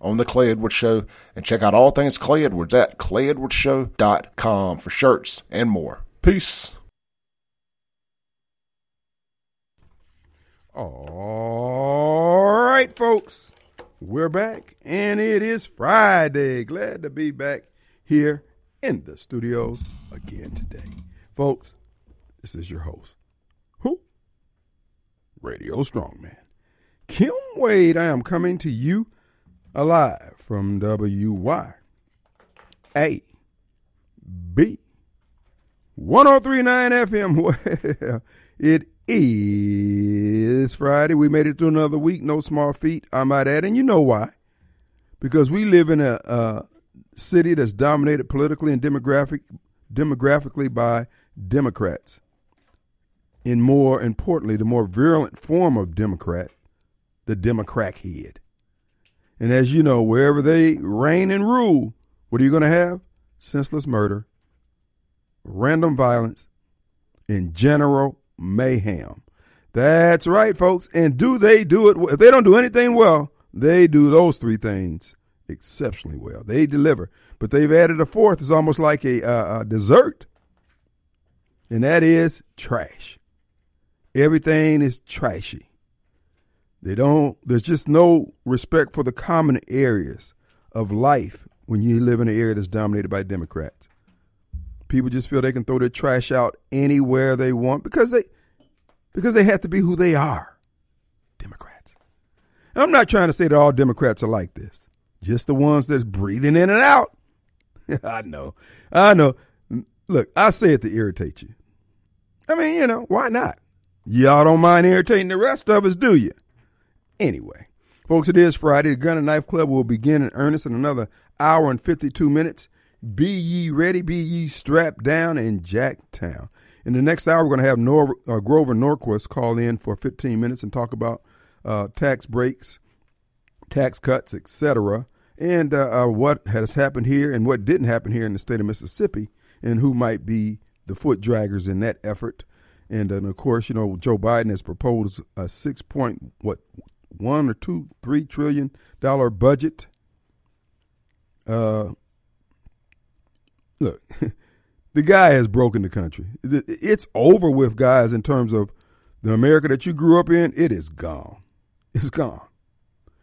on the Clay Edwards Show and check out all things Clay Edwards at clayedwardsshow.com for shirts and more. Peace. All right, folks, we're back and it is Friday. Glad to be back here in the studios again today. Folks, this is your host. Who? Radio Strongman. Kim Wade, I am coming to you alive from WY A B 1039 FM. Well, it is Friday. We made it through another week. No small feat, I might add. And you know why? Because we live in a, a city that's dominated politically and demographic, demographically by Democrats. And more importantly, the more virulent form of Democrat, the Democrat head. And as you know, wherever they reign and rule, what are you going to have? Senseless murder, random violence, and general mayhem. That's right, folks. And do they do it? If they don't do anything well, they do those three things exceptionally well. They deliver. But they've added a fourth. It's almost like a, uh, a dessert, and that is trash. Everything is trashy. They don't, there's just no respect for the common areas of life when you live in an area that's dominated by Democrats. People just feel they can throw their trash out anywhere they want because they because they have to be who they are. Democrats. And I'm not trying to say that all Democrats are like this. Just the ones that's breathing in and out. I know. I know. Look, I say it to irritate you. I mean, you know, why not? Y'all don't mind irritating the rest of us, do you? Anyway, folks, it is Friday. The Gun and Knife Club will begin in earnest in another hour and 52 minutes. Be ye ready, be ye strapped down in Jacktown. In the next hour, we're going to have Nor- uh, Grover Norquist call in for 15 minutes and talk about uh, tax breaks, tax cuts, etc., and uh, uh, what has happened here and what didn't happen here in the state of Mississippi, and who might be the foot draggers in that effort. And, and of course, you know, Joe Biden has proposed a six point what one or two, three trillion dollar budget. Uh, look, the guy has broken the country. It's over with, guys, in terms of the America that you grew up in. It is gone. It's gone.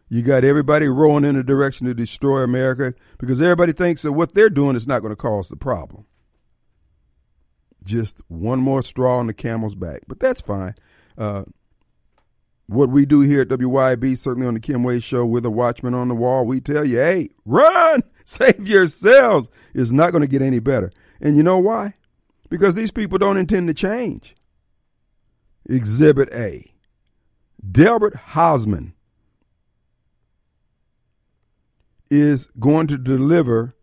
You got everybody rolling in the direction to destroy America because everybody thinks that what they're doing is not going to cause the problem. Just one more straw on the camel's back, but that's fine. Uh, what we do here at WYB, certainly on the Kim Wade Show with a watchman on the wall, we tell you, hey, run, save yourselves. It's not going to get any better. And you know why? Because these people don't intend to change. Exhibit A Delbert Hosemann is going to deliver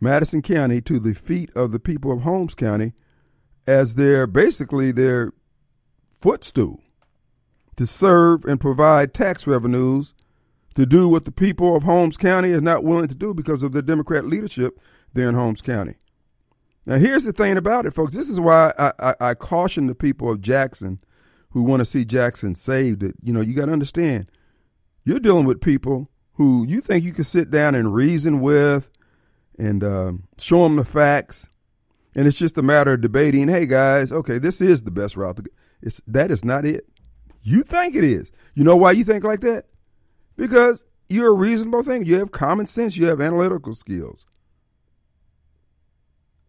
Madison County to the feet of the people of Holmes County as their basically their footstool to serve and provide tax revenues to do what the people of Holmes County is not willing to do because of the Democrat leadership there in Holmes County. Now, here's the thing about it, folks. This is why I, I, I caution the people of Jackson who want to see Jackson saved. That you know, you got to understand, you're dealing with people who you think you can sit down and reason with, and uh, show them the facts, and it's just a matter of debating. Hey, guys, okay, this is the best route. To go. It's that is not it. You think it is. You know why you think like that? Because you're a reasonable thinker. You have common sense. You have analytical skills.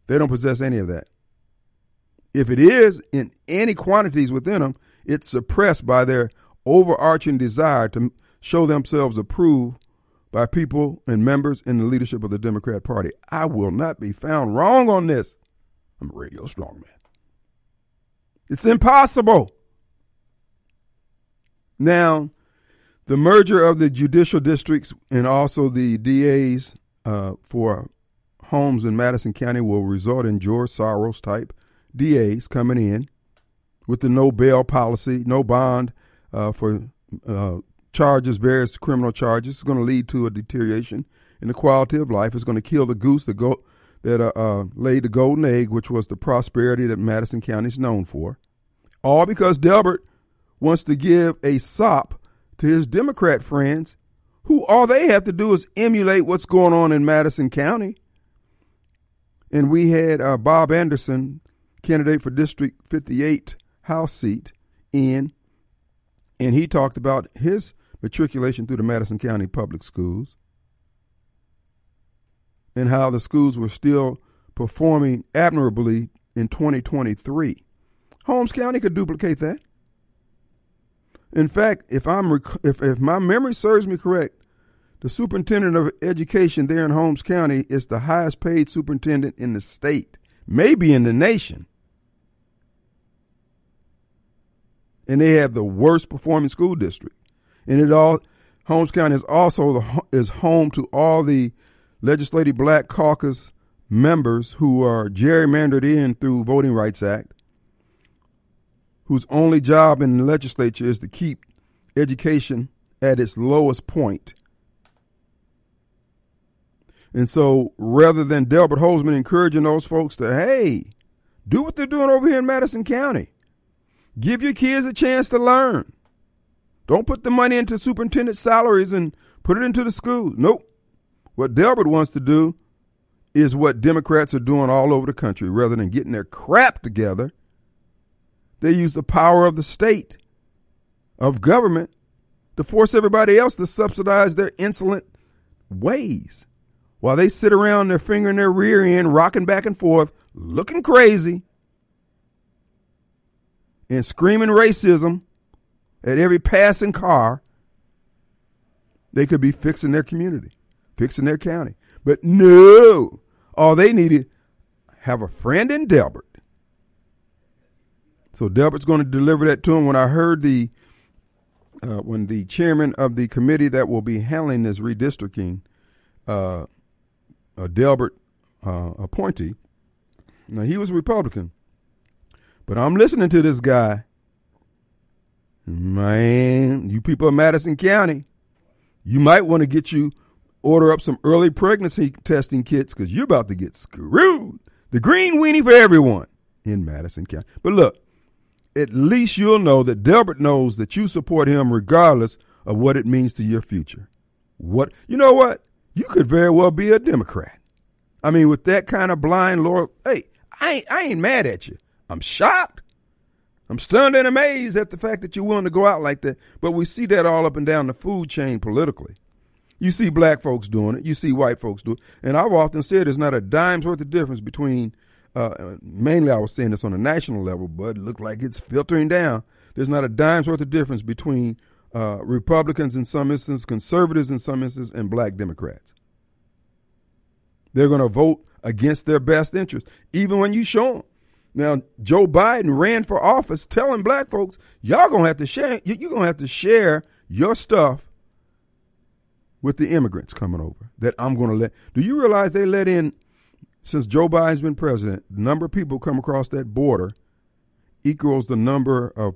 They don't possess any of that. If it is in any quantities within them, it's suppressed by their overarching desire to show themselves approved by people and members in the leadership of the Democrat Party. I will not be found wrong on this. I'm a radio strongman. It's impossible. Now, the merger of the judicial districts and also the DAs uh, for Holmes in Madison County will result in George Soros type DAs coming in with the no bail policy, no bond uh, for uh, charges, various criminal charges. It's going to lead to a deterioration in the quality of life. It's going to kill the goose that go that uh, uh, laid the golden egg, which was the prosperity that Madison County is known for. All because Delbert wants to give a sop to his Democrat friends, who all they have to do is emulate what's going on in Madison County. And we had uh, Bob Anderson, candidate for District 58 House seat, in, and he talked about his matriculation through the Madison County Public Schools and how the schools were still performing admirably in 2023. Holmes County could duplicate that. In fact, if I'm if if my memory serves me correct, the superintendent of education there in Holmes County is the highest paid superintendent in the state, maybe in the nation. And they have the worst performing school district. And it all Holmes County is also the, is home to all the legislative black caucus members who are gerrymandered in through Voting Rights Act, whose only job in the legislature is to keep education at its lowest point. And so rather than Delbert Hosemann encouraging those folks to, hey, do what they're doing over here in Madison County. Give your kids a chance to learn. Don't put the money into superintendent salaries and put it into the schools. Nope. What Delbert wants to do is what Democrats are doing all over the country. Rather than getting their crap together, they use the power of the state, of government, to force everybody else to subsidize their insolent ways while they sit around their finger in their rear end, rocking back and forth, looking crazy, and screaming racism at every passing car. They could be fixing their community fixing their county. But no, all they needed have a friend in Delbert. So Delbert's going to deliver that to him. When I heard the uh, when the chairman of the committee that will be handling this redistricting, uh, a Delbert uh, appointee, now he was a Republican, but I'm listening to this guy. Man, you people of Madison County, you might want to get you order up some early pregnancy testing kits because you're about to get screwed. The green weenie for everyone in Madison County. But look, at least you'll know that Delbert knows that you support him regardless of what it means to your future. What you know what? You could very well be a Democrat. I mean, with that kind of blind loyal, hey, I ain't, I ain't mad at you. I'm shocked. I'm stunned and amazed at the fact that you're willing to go out like that. But we see that all up and down the food chain politically. You see black folks doing it. You see white folks do it. And I've often said there's not a dime's worth of difference between, uh, mainly I was saying this on a national level, but it looked like it's filtering down. There's not a dime's worth of difference between uh, Republicans in some instances, conservatives in some instances, and black Democrats. They're going to vote against their best interest, even when you show them. Now, Joe Biden ran for office telling black folks, y'all going to have to share, you're going to have to share your stuff with the immigrants coming over that I'm going to let. Do you realize they let in, since Joe Biden's been president, the number of people come across that border equals the number of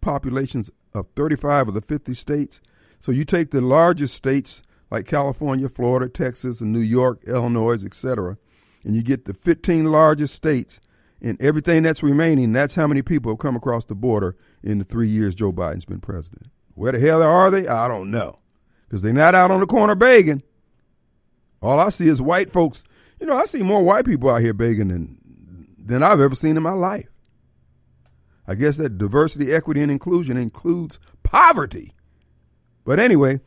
populations of 35 of the 50 states. So you take the largest states like California, Florida, Texas, and New York, Illinois, etc., and you get the 15 largest states and everything that's remaining, that's how many people have come across the border in the three years Joe Biden's been president. Where the hell are they? I don't know because they're not out on the corner begging. All I see is white folks. You know, I see more white people out here begging than than I've ever seen in my life. I guess that diversity, equity, and inclusion includes poverty. But anyway,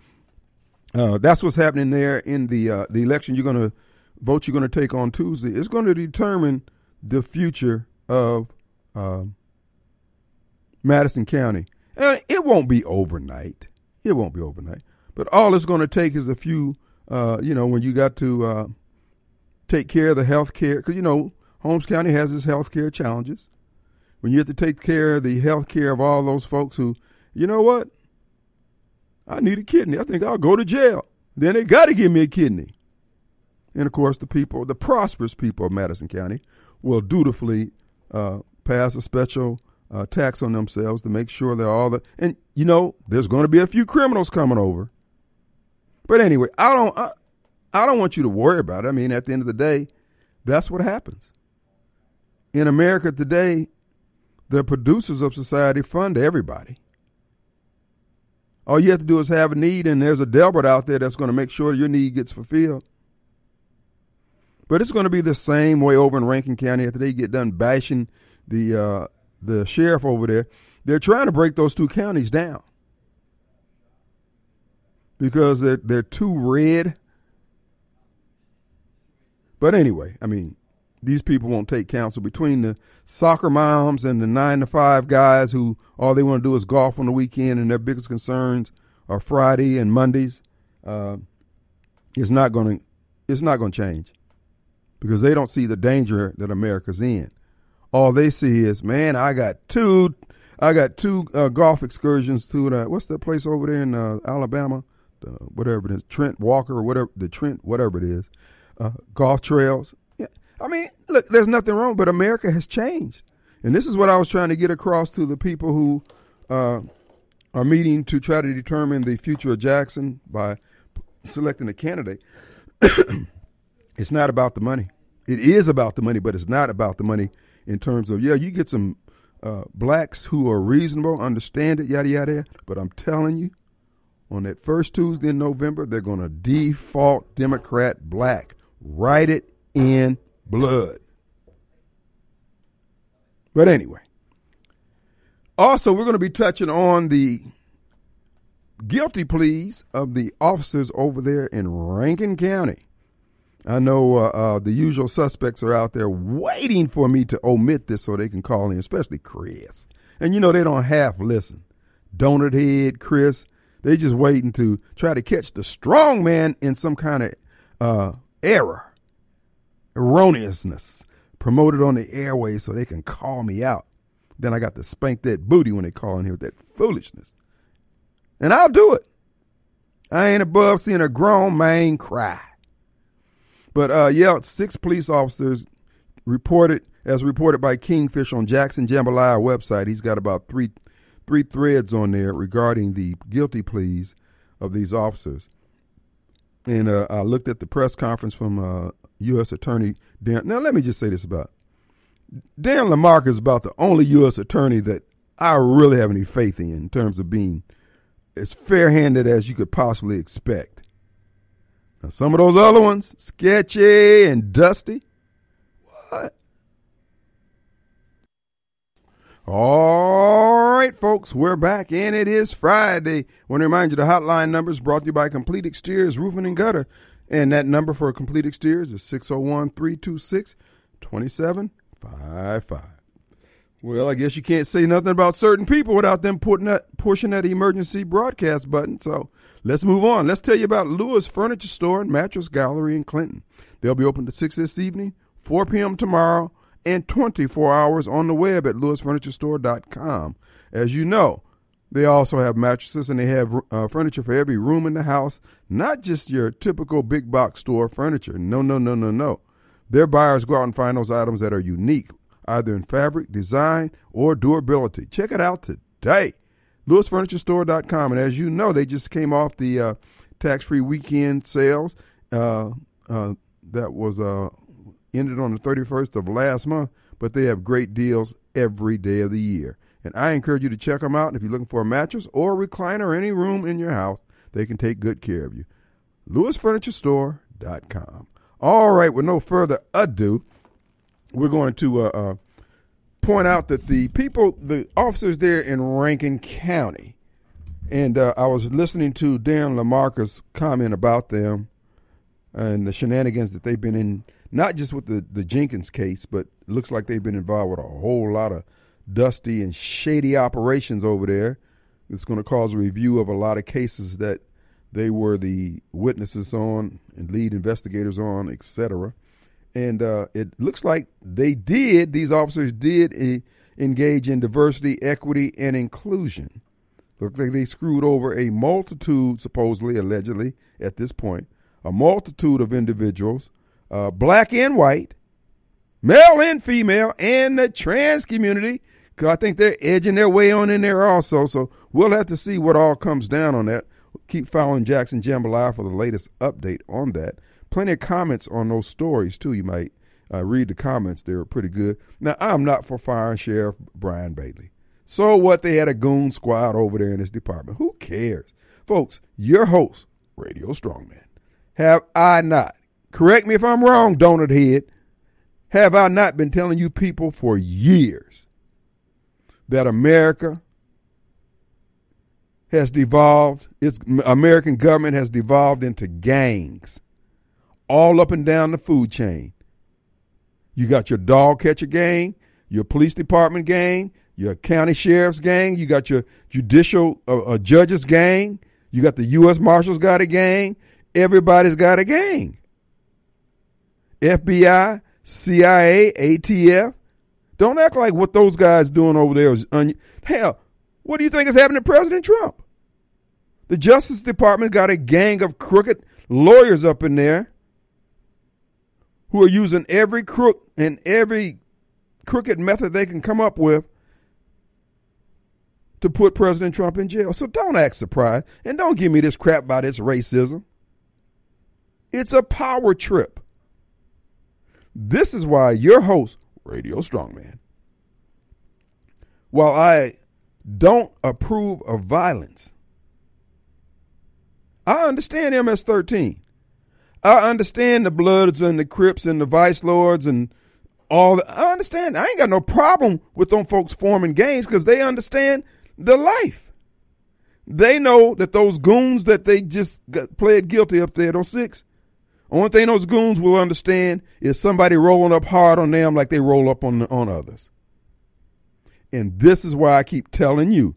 uh, that's what's happening there in the uh, the election. You're going to vote. You're going to take on Tuesday. It's going to determine the future of uh, Madison County, and it won't be overnight. It won't be overnight. But all it's going to take is a few, uh, you know, when you got to uh, take care of the health care, because, you know, Holmes County has its health care challenges. When you have to take care of the health care of all those folks who, you know what? I need a kidney. I think I'll go to jail. Then they got to give me a kidney. And of course, the people, the prosperous people of Madison County, will dutifully uh, pass a special uh, tax on themselves to make sure that all the and you know there's going to be a few criminals coming over. But anyway, I don't I, I don't want you to worry about it. I mean, at the end of the day, that's what happens. In America today, the producers of society fund everybody. All you have to do is have a need, and there's a Delbert out there that's going to make sure your need gets fulfilled. But it's going to be the same way over in Rankin County after they get done bashing the uh, the sheriff over there. They're trying to break those two counties down because they're they're too red. But anyway, I mean, these people won't take counsel between the soccer moms and the nine to five guys who all they want to do is golf on the weekend and their biggest concerns are Friday and Mondays. Uh, it's not going to it's not going to change because they don't see the danger that America's in. All they see is, man, I got two, I got two uh, golf excursions to the what's that place over there in uh, Alabama, the, whatever it is, Trent Walker or whatever the Trent whatever it is, uh, golf trails. Yeah, I mean, look, there's nothing wrong, but America has changed, and this is what I was trying to get across to the people who uh, are meeting to try to determine the future of Jackson by selecting a candidate. it's not about the money. It is about the money, but it's not about the money in terms of yeah, you get some uh, blacks who are reasonable, understand it, yada yada. But I'm telling you, on that first Tuesday in November, they're going to default Democrat black. Write it in blood. But anyway, also we're going to be touching on the guilty pleas of the officers over there in Rankin County. I know uh, uh, the usual suspects are out there waiting for me to omit this so they can call in, especially Chris. And you know they don't half listen. Donut head, Chris, they just waiting to try to catch the strong man in some kind of uh, error, erroneousness, promoted on the airways so they can call me out. Then I got to spank that booty when they call in here with that foolishness. And I'll do it. I ain't above seeing a grown man cry. But uh, yeah, six police officers reported, as reported by Kingfish on Jackson Jambalaya website. He's got about three three threads on there regarding the guilty pleas of these officers. And uh, I looked at the press conference from uh, U.S. Attorney Dan. Now, let me just say this about Dan LaMarca is about the only U.S. attorney that I really have any faith in in terms of being as fair-handed as you could possibly expect. Now, some of those other ones, sketchy and dusty. What? All right, folks, we're back, and it is Friday. Want to remind you the hotline number is brought to you by Complete Exteriors Roofing and Gutter. And that number for Complete Exteriors is 601 326 2755. Well, I guess you can't say nothing about certain people without them putting that, pushing that emergency broadcast button. So Let's move on. Let's tell you about Lewis Furniture Store and Mattress Gallery in Clinton. They'll be open to 6 this evening, 4 p.m. tomorrow, and 24 hours on the web at lewisfurniturestore.com. As you know, they also have mattresses and they have uh, furniture for every room in the house, not just your typical big box store furniture. No, no, no, no, no. Their buyers go out and find those items that are unique, either in fabric, design, or durability. Check it out today lewisfurniturestore.com. And as you know, they just came off the uh, tax free weekend sales uh, uh, that was uh, ended on the 31st of last month, but they have great deals every day of the year. And I encourage you to check them out. If you're looking for a mattress or a recliner or any room in your house, they can take good care of you. lewisfurniturestore.com. All right, with no further ado, we're going to uh, uh, point out that the people, the officers there in Rankin County, and uh, I was listening to Dan LaMarca's comment about them and the shenanigans that they've been in, not just with the, the Jenkins case, but looks like they've been involved with a whole lot of dusty and shady operations over there. It's going to cause a review of a lot of cases that they were the witnesses on and lead investigators on, etc and uh, it looks like they did. These officers did uh, engage in diversity, equity, and inclusion. Look like they screwed over a multitude, supposedly, allegedly, at this point, a multitude of individuals uh, black and white, male and female, and the trans community. Cause I think they're edging their way on in there also. So we'll have to see what all comes down on that. Keep following Jackson Jambalaya for the latest update on that. Plenty of comments on those stories too. You might uh, read the comments; they were pretty good. Now I'm not for firing Sheriff Bryan Bailey. So what? They had a goon squad over there in his department. Who cares, folks? Your host, Radio Strongman. Have I not? Correct me if I'm wrong, donut head. Have I not been telling you people for years that America has devolved, its American government has devolved into gangs all up and down the food chain. You got your dog catcher gang, your police department gang, your county sheriff's gang, you got your judicial uh, uh, judges gang, you got the U.S. Marshals got a gang, everybody's got a gang. FBI, CIA, ATF. Don't act like what those guys doing over there is un- hell. What do you think is happening to President Trump? The Justice Department got a gang of crooked lawyers up in there who are using every crook and every crooked method they can come up with to put President Trump in jail. So don't act surprised and don't give me this crap about its racism. It's a power trip. This is why your host, Radio Strongman, while I don't approve of violence, I understand MS 13. I understand the Bloods and the Crips and the Vice Lords and all that. I understand. I ain't got no problem with them folks forming gangs because they understand the life. They know that those goons that they just got, pled guilty up there, those six, only thing those goons will understand is somebody rolling up hard on them like they roll up on on others. And this is why I keep telling you,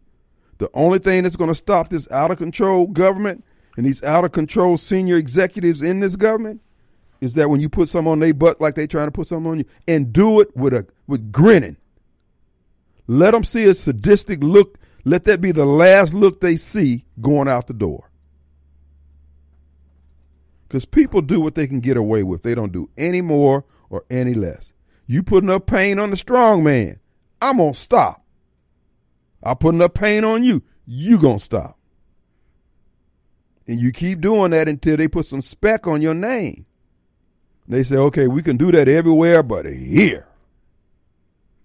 the only thing that's going to stop this out of control government and these out of control senior executives in this government is that when you put some on their butt like they trying to put something on you, and do it with a with grinning. Let them see a sadistic look. Let that be the last look they see going out the door. Because people do what they can get away with. They don't do any more or any less. You put enough pain on the strong man, I'm gonna stop. I put enough pain on you, you gonna stop. And you keep doing that until they put some speck on your name. They say, okay, we can do that everywhere but here.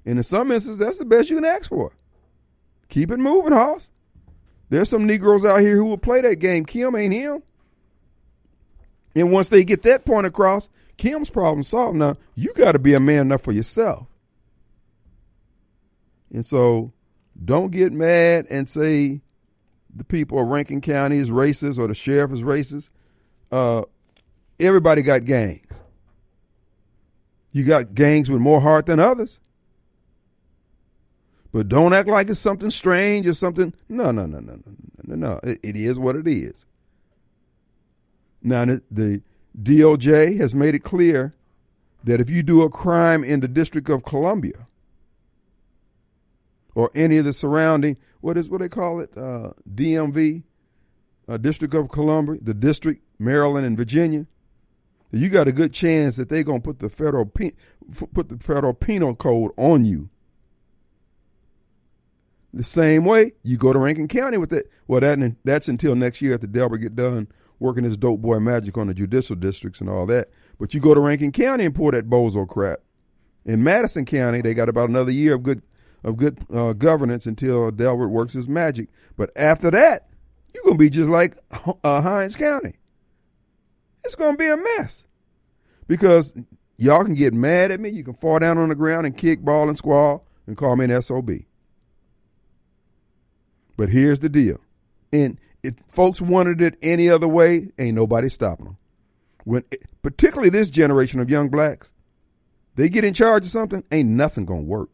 And in some instances, that's the best you can ask for. Keep it moving, Hoss. There's some Negroes out here who will play that game. Kim ain't him. And once they get that point across, Kim's problem solved. Now, you got to be a man enough for yourself. And so don't get mad and say the people of Rankin County is racist or the sheriff is racist. Uh, everybody got gangs. You got gangs with more heart than others. But don't act like it's something strange or something. No, no, no, no, no, no, no. It, it is what it is. Now, the, the DOJ has made it clear that if you do a crime in the District of Columbia or any of the surrounding, what is what they call it, uh, DMV, uh, District of Columbia, the District, Maryland, and Virginia, you got a good chance that they're gonna put the federal put the federal penal code on you. The same way you go to Rankin County with that. Well, that that's until next year after Delbert get done working his dope boy magic on the judicial districts and all that. But you go to Rankin County and pour that bozo crap. In Madison County, they got about another year of good of good uh, governance until Delbert works his magic. But after that, you're gonna be just like uh, Hinds County. It's gonna be a mess because y'all can get mad at me. You can fall down on the ground and kick, ball, and squall and call me an SOB. But here's the deal. And if folks wanted it any other way, ain't nobody stopping them. When particularly this generation of young blacks, they get in charge of something, ain't nothing gonna work.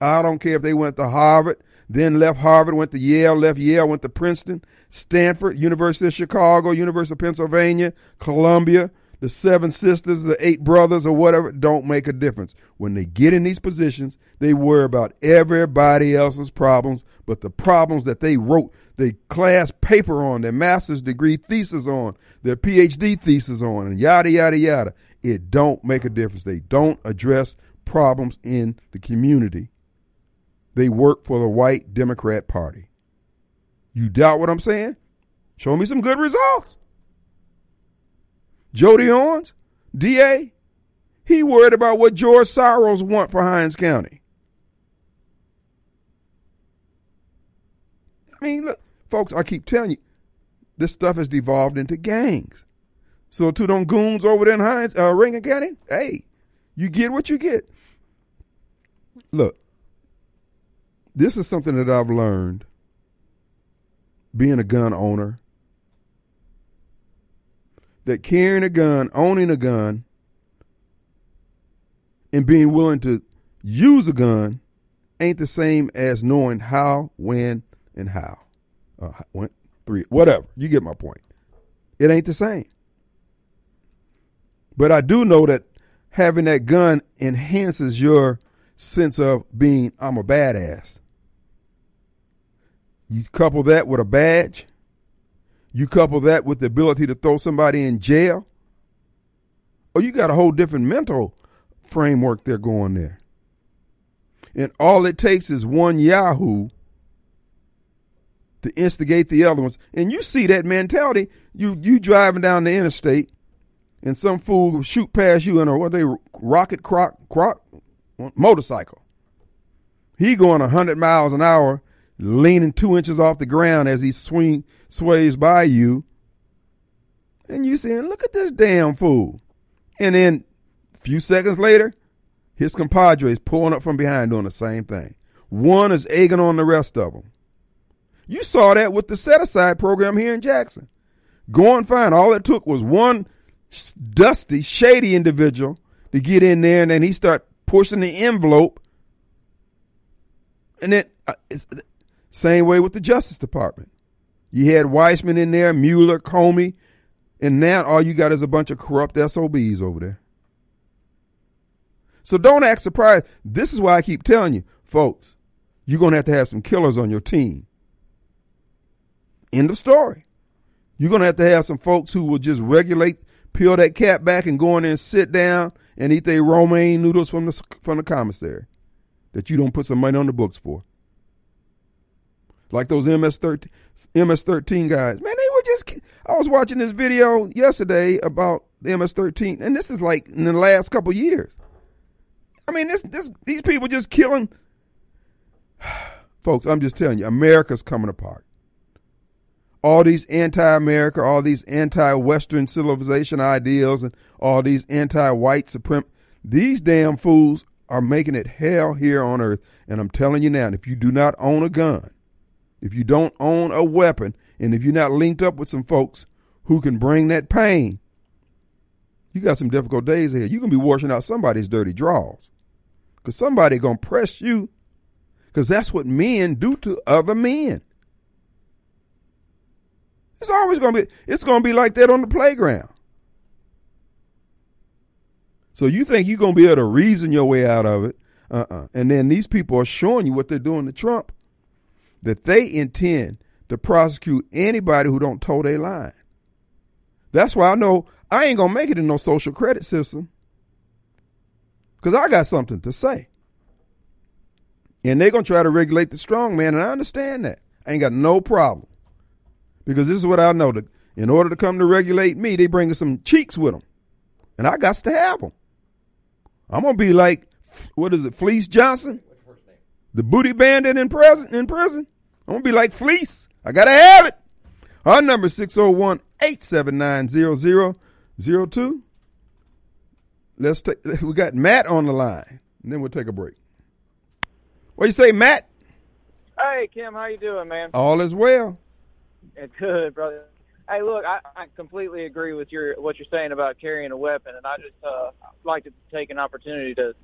I don't care if they went to Harvard, then left Harvard, went to Yale, left Yale, went to Princeton, Stanford, University of Chicago, University of Pennsylvania, Columbia, the seven sisters, the eight brothers, or whatever, don't make a difference. When they get in these positions, they worry about everybody else's problems, but the problems that they wrote their class paper on, their master's degree thesis on, their PhD thesis on, and yada, yada, yada. it don't make a difference. They don't address problems in the community. They work for the white Democrat Party. You doubt what I'm saying? Show me some good results. Jody Owens, DA, he worried about what George Soros want for Hinds County. I mean, look, folks, I keep telling you, this stuff has devolved into gangs. So to them goons over there in Hinds, uh, Rankin County, hey, you get what you get. Look, this is something that I've learned being a gun owner. That carrying a gun, owning a gun, and being willing to use a gun ain't the same as knowing how, when, and how. Uh, when, three, whatever. You get my point. It ain't the same. But I do know that having that gun enhances your sense of being, I'm a badass. You couple that with a badge, you couple that with the ability to throw somebody in jail, or you got a whole different mental framework there going there. And all it takes is one Yahoo to instigate the other ones. And you see that mentality. You you driving down the interstate and some fool shoot past you in a what they rocket croc croc motorcycle. He going hundred miles an hour leaning two inches off the ground as he swing sways by you. And you saying, look at this damn fool. And then a few seconds later, his compadre is pulling up from behind doing the same thing. One is egging on the rest of them. You saw that with the set aside program here in Jackson. Going fine. All it took was one dusty, shady individual to get in there, and then he start pushing the envelope. And then uh, same way with the Justice Department. You had Weissmann in there, Mueller, Comey, and now all you got is a bunch of corrupt SOBs over there. So don't act surprised. This is why I keep telling you, folks, you're going to have to have some killers on your team. End of story. You're going to have to have some folks who will just regulate, peel that cap back and go in there and sit down and eat their romaine noodles from the, from the commissary that you don't put some money on the books for like those MS thirteen MS thirteen guys. Man, they were just. I was watching this video yesterday about the MS thirteen, and this is like in the last couple years. I mean, this this these people just killing. Folks, I'm just telling you, America's coming apart. All these anti-America, all these anti-Western civilization ideals, and all these anti-white suprem these damn fools are making it hell here on earth. And I'm telling you now, if you do not own a gun, if you don't own a weapon, and if you're not linked up with some folks who can bring that pain, you got some difficult days ahead. Going to be washing out somebody's dirty drawers. Because somebody to press you. Because that's what men do to other men. It's always going to be, it's going to be like that on the playground. So you think you're going to be able to reason your way out of it. Uh-uh. And then these people are showing you what they're doing to Trump that they intend to prosecute anybody who don't toe their line. That's why I know I ain't gonna make it in no social credit system. Cause I got something to say. And they're gonna try to regulate the strong man, and I understand that. I ain't got no problem. Because this is what I know. That in order to come to regulate me, they bring some cheeks with them. And I got to have them. I'm gonna be like, what is it, Fleece Johnson? The booty bandit in prison in prison. I'm gonna be like Fleece. I gotta have it. Our number 601-879-0002. Let's take we got Matt on the line. And then we'll take a break. What you say, Matt? Hey Kim, how you doing, man? All is well. It's good, brother. Hey, look, I, I completely agree with your what you're saying about carrying a weapon, and I just uh, like to take an opportunity to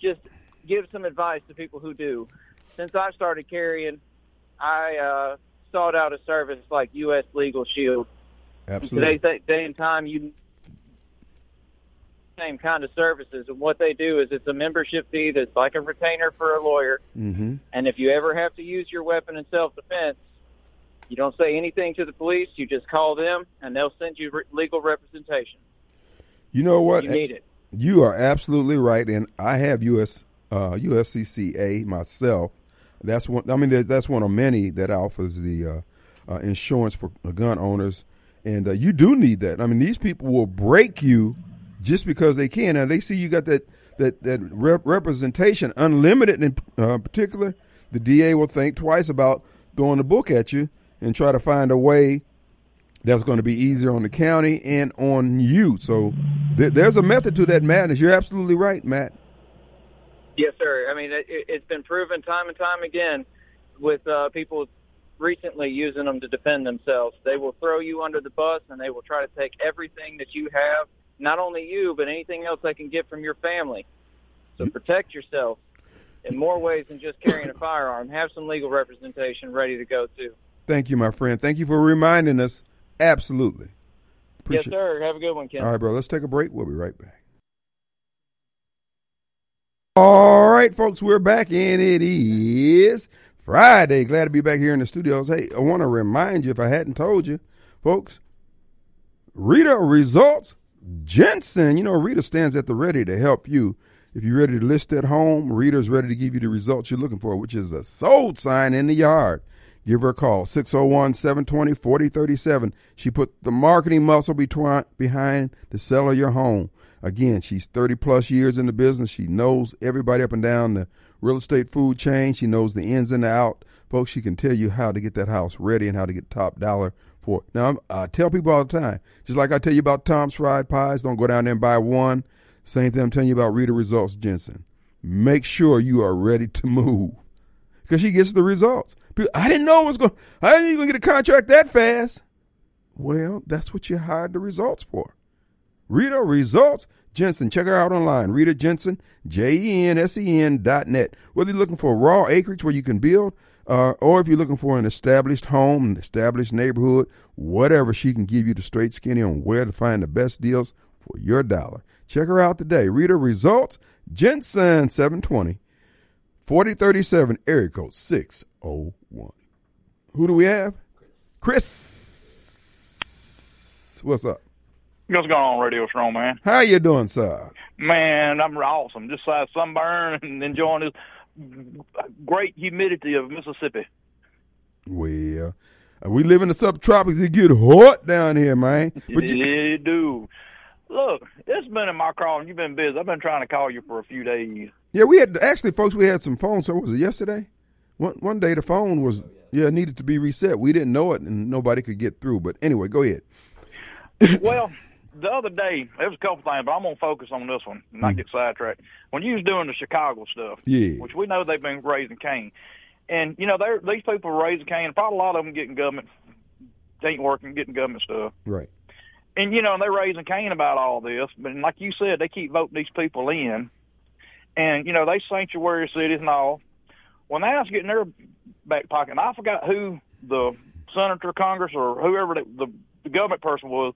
just give some advice to people who do since I started carrying, I uh, sought out a service like U.S. Legal Shield. Absolutely. Today's day and time, you same kind of services, and what they do is it's a membership fee that's like a retainer for a lawyer. Mm-hmm. And if you ever have to use your weapon in self-defense, you don't say anything to the police. You just call them, and they'll send you re- legal representation. You know what? You need it. You are absolutely right, and I have US uh, USCCA myself. That's one. I mean, that's one of many that offers the uh, uh, insurance for gun owners, and uh, you do need that. I mean, these people will break you just because they can, and they see you got that that that rep- representation, unlimited in uh, particular. The DA will think twice about throwing the book at you and try to find a way that's going to be easier on the county and on you. So th- there's a method to that madness. You're absolutely right, Matt. Yes, sir. I mean, it, it's been proven time and time again with uh, people recently using them to defend themselves. They will throw you under the bus and they will try to take everything that you have, not only you, but anything else they can get from your family. So protect yourself in more ways than just carrying a firearm. Have some legal representation ready to go, too. Thank you, my friend. Thank you for reminding us. Absolutely. Appreciate yes, sir. Have a good one, Ken. All right, bro. Let's take a break. We'll be right back. All right, folks, we're back, and it is Friday. Glad to be back here in the studios. Hey, I want to remind you, if I hadn't told you, folks, Rita Results Jensen. You know, Rita stands at the ready to help you. If you're ready to list at home, Rita's ready to give you the results you're looking for, which is a sold sign in the yard. Give her a call, 601 720 4037. She put the marketing muscle between, behind the sale of your home. Again, she's 30 plus years in the business. She knows everybody up and down the real estate food chain. She knows the ins and the out. Folks, she can tell you how to get that house ready and how to get top dollar for it. Now, I tell people all the time, just like I tell you about Tom's Fried Pies, don't go down there and buy one. Same thing I'm telling you about Rita Results Jensen. Make sure you are ready to move because she gets the results. I didn't know it was going. I didn't even get a contract that fast. Well, that's what you hired the results for. Rita Results Jensen. Check her out online. Rita Jensen, J E N S E N dot net. Whether you're looking for raw acreage where you can build, uh, or if you're looking for an established home, an established neighborhood, whatever, she can give you the straight skinny on where to find the best deals for your dollar. Check her out today. Rita Results Jensen 720 4037 area code 601. Who do we have? Chris. What's up? What's going on, Radio Strong, man? How you doing, sir? Man, I'm awesome. Just uh, sunburn and enjoying this great humidity of Mississippi. Well, uh, we live in the subtropics. It get hot down here, man. But you, you do. Look, it's been in my call, and you've been busy. I've been trying to call you for a few days. Yeah, we had actually, folks. We had some phone. So was it yesterday? One one day the phone was yeah needed to be reset. We didn't know it, and nobody could get through. But anyway, go ahead. well, the other day, there was a couple things, but I'm gonna focus on this one and not mm. get sidetracked. When you was doing the Chicago stuff, yeah, which we know they've been raising Cain, and you know they're these people are raising Cain. Probably a lot of them getting government, they ain't working, getting government stuff, right? And you know they're raising Cain about all this, but like you said, they keep voting these people in, and you know they sanctuary cities and all. When they was getting their back pocket, and I forgot who the senator, Congress, or whoever the, the, the government person was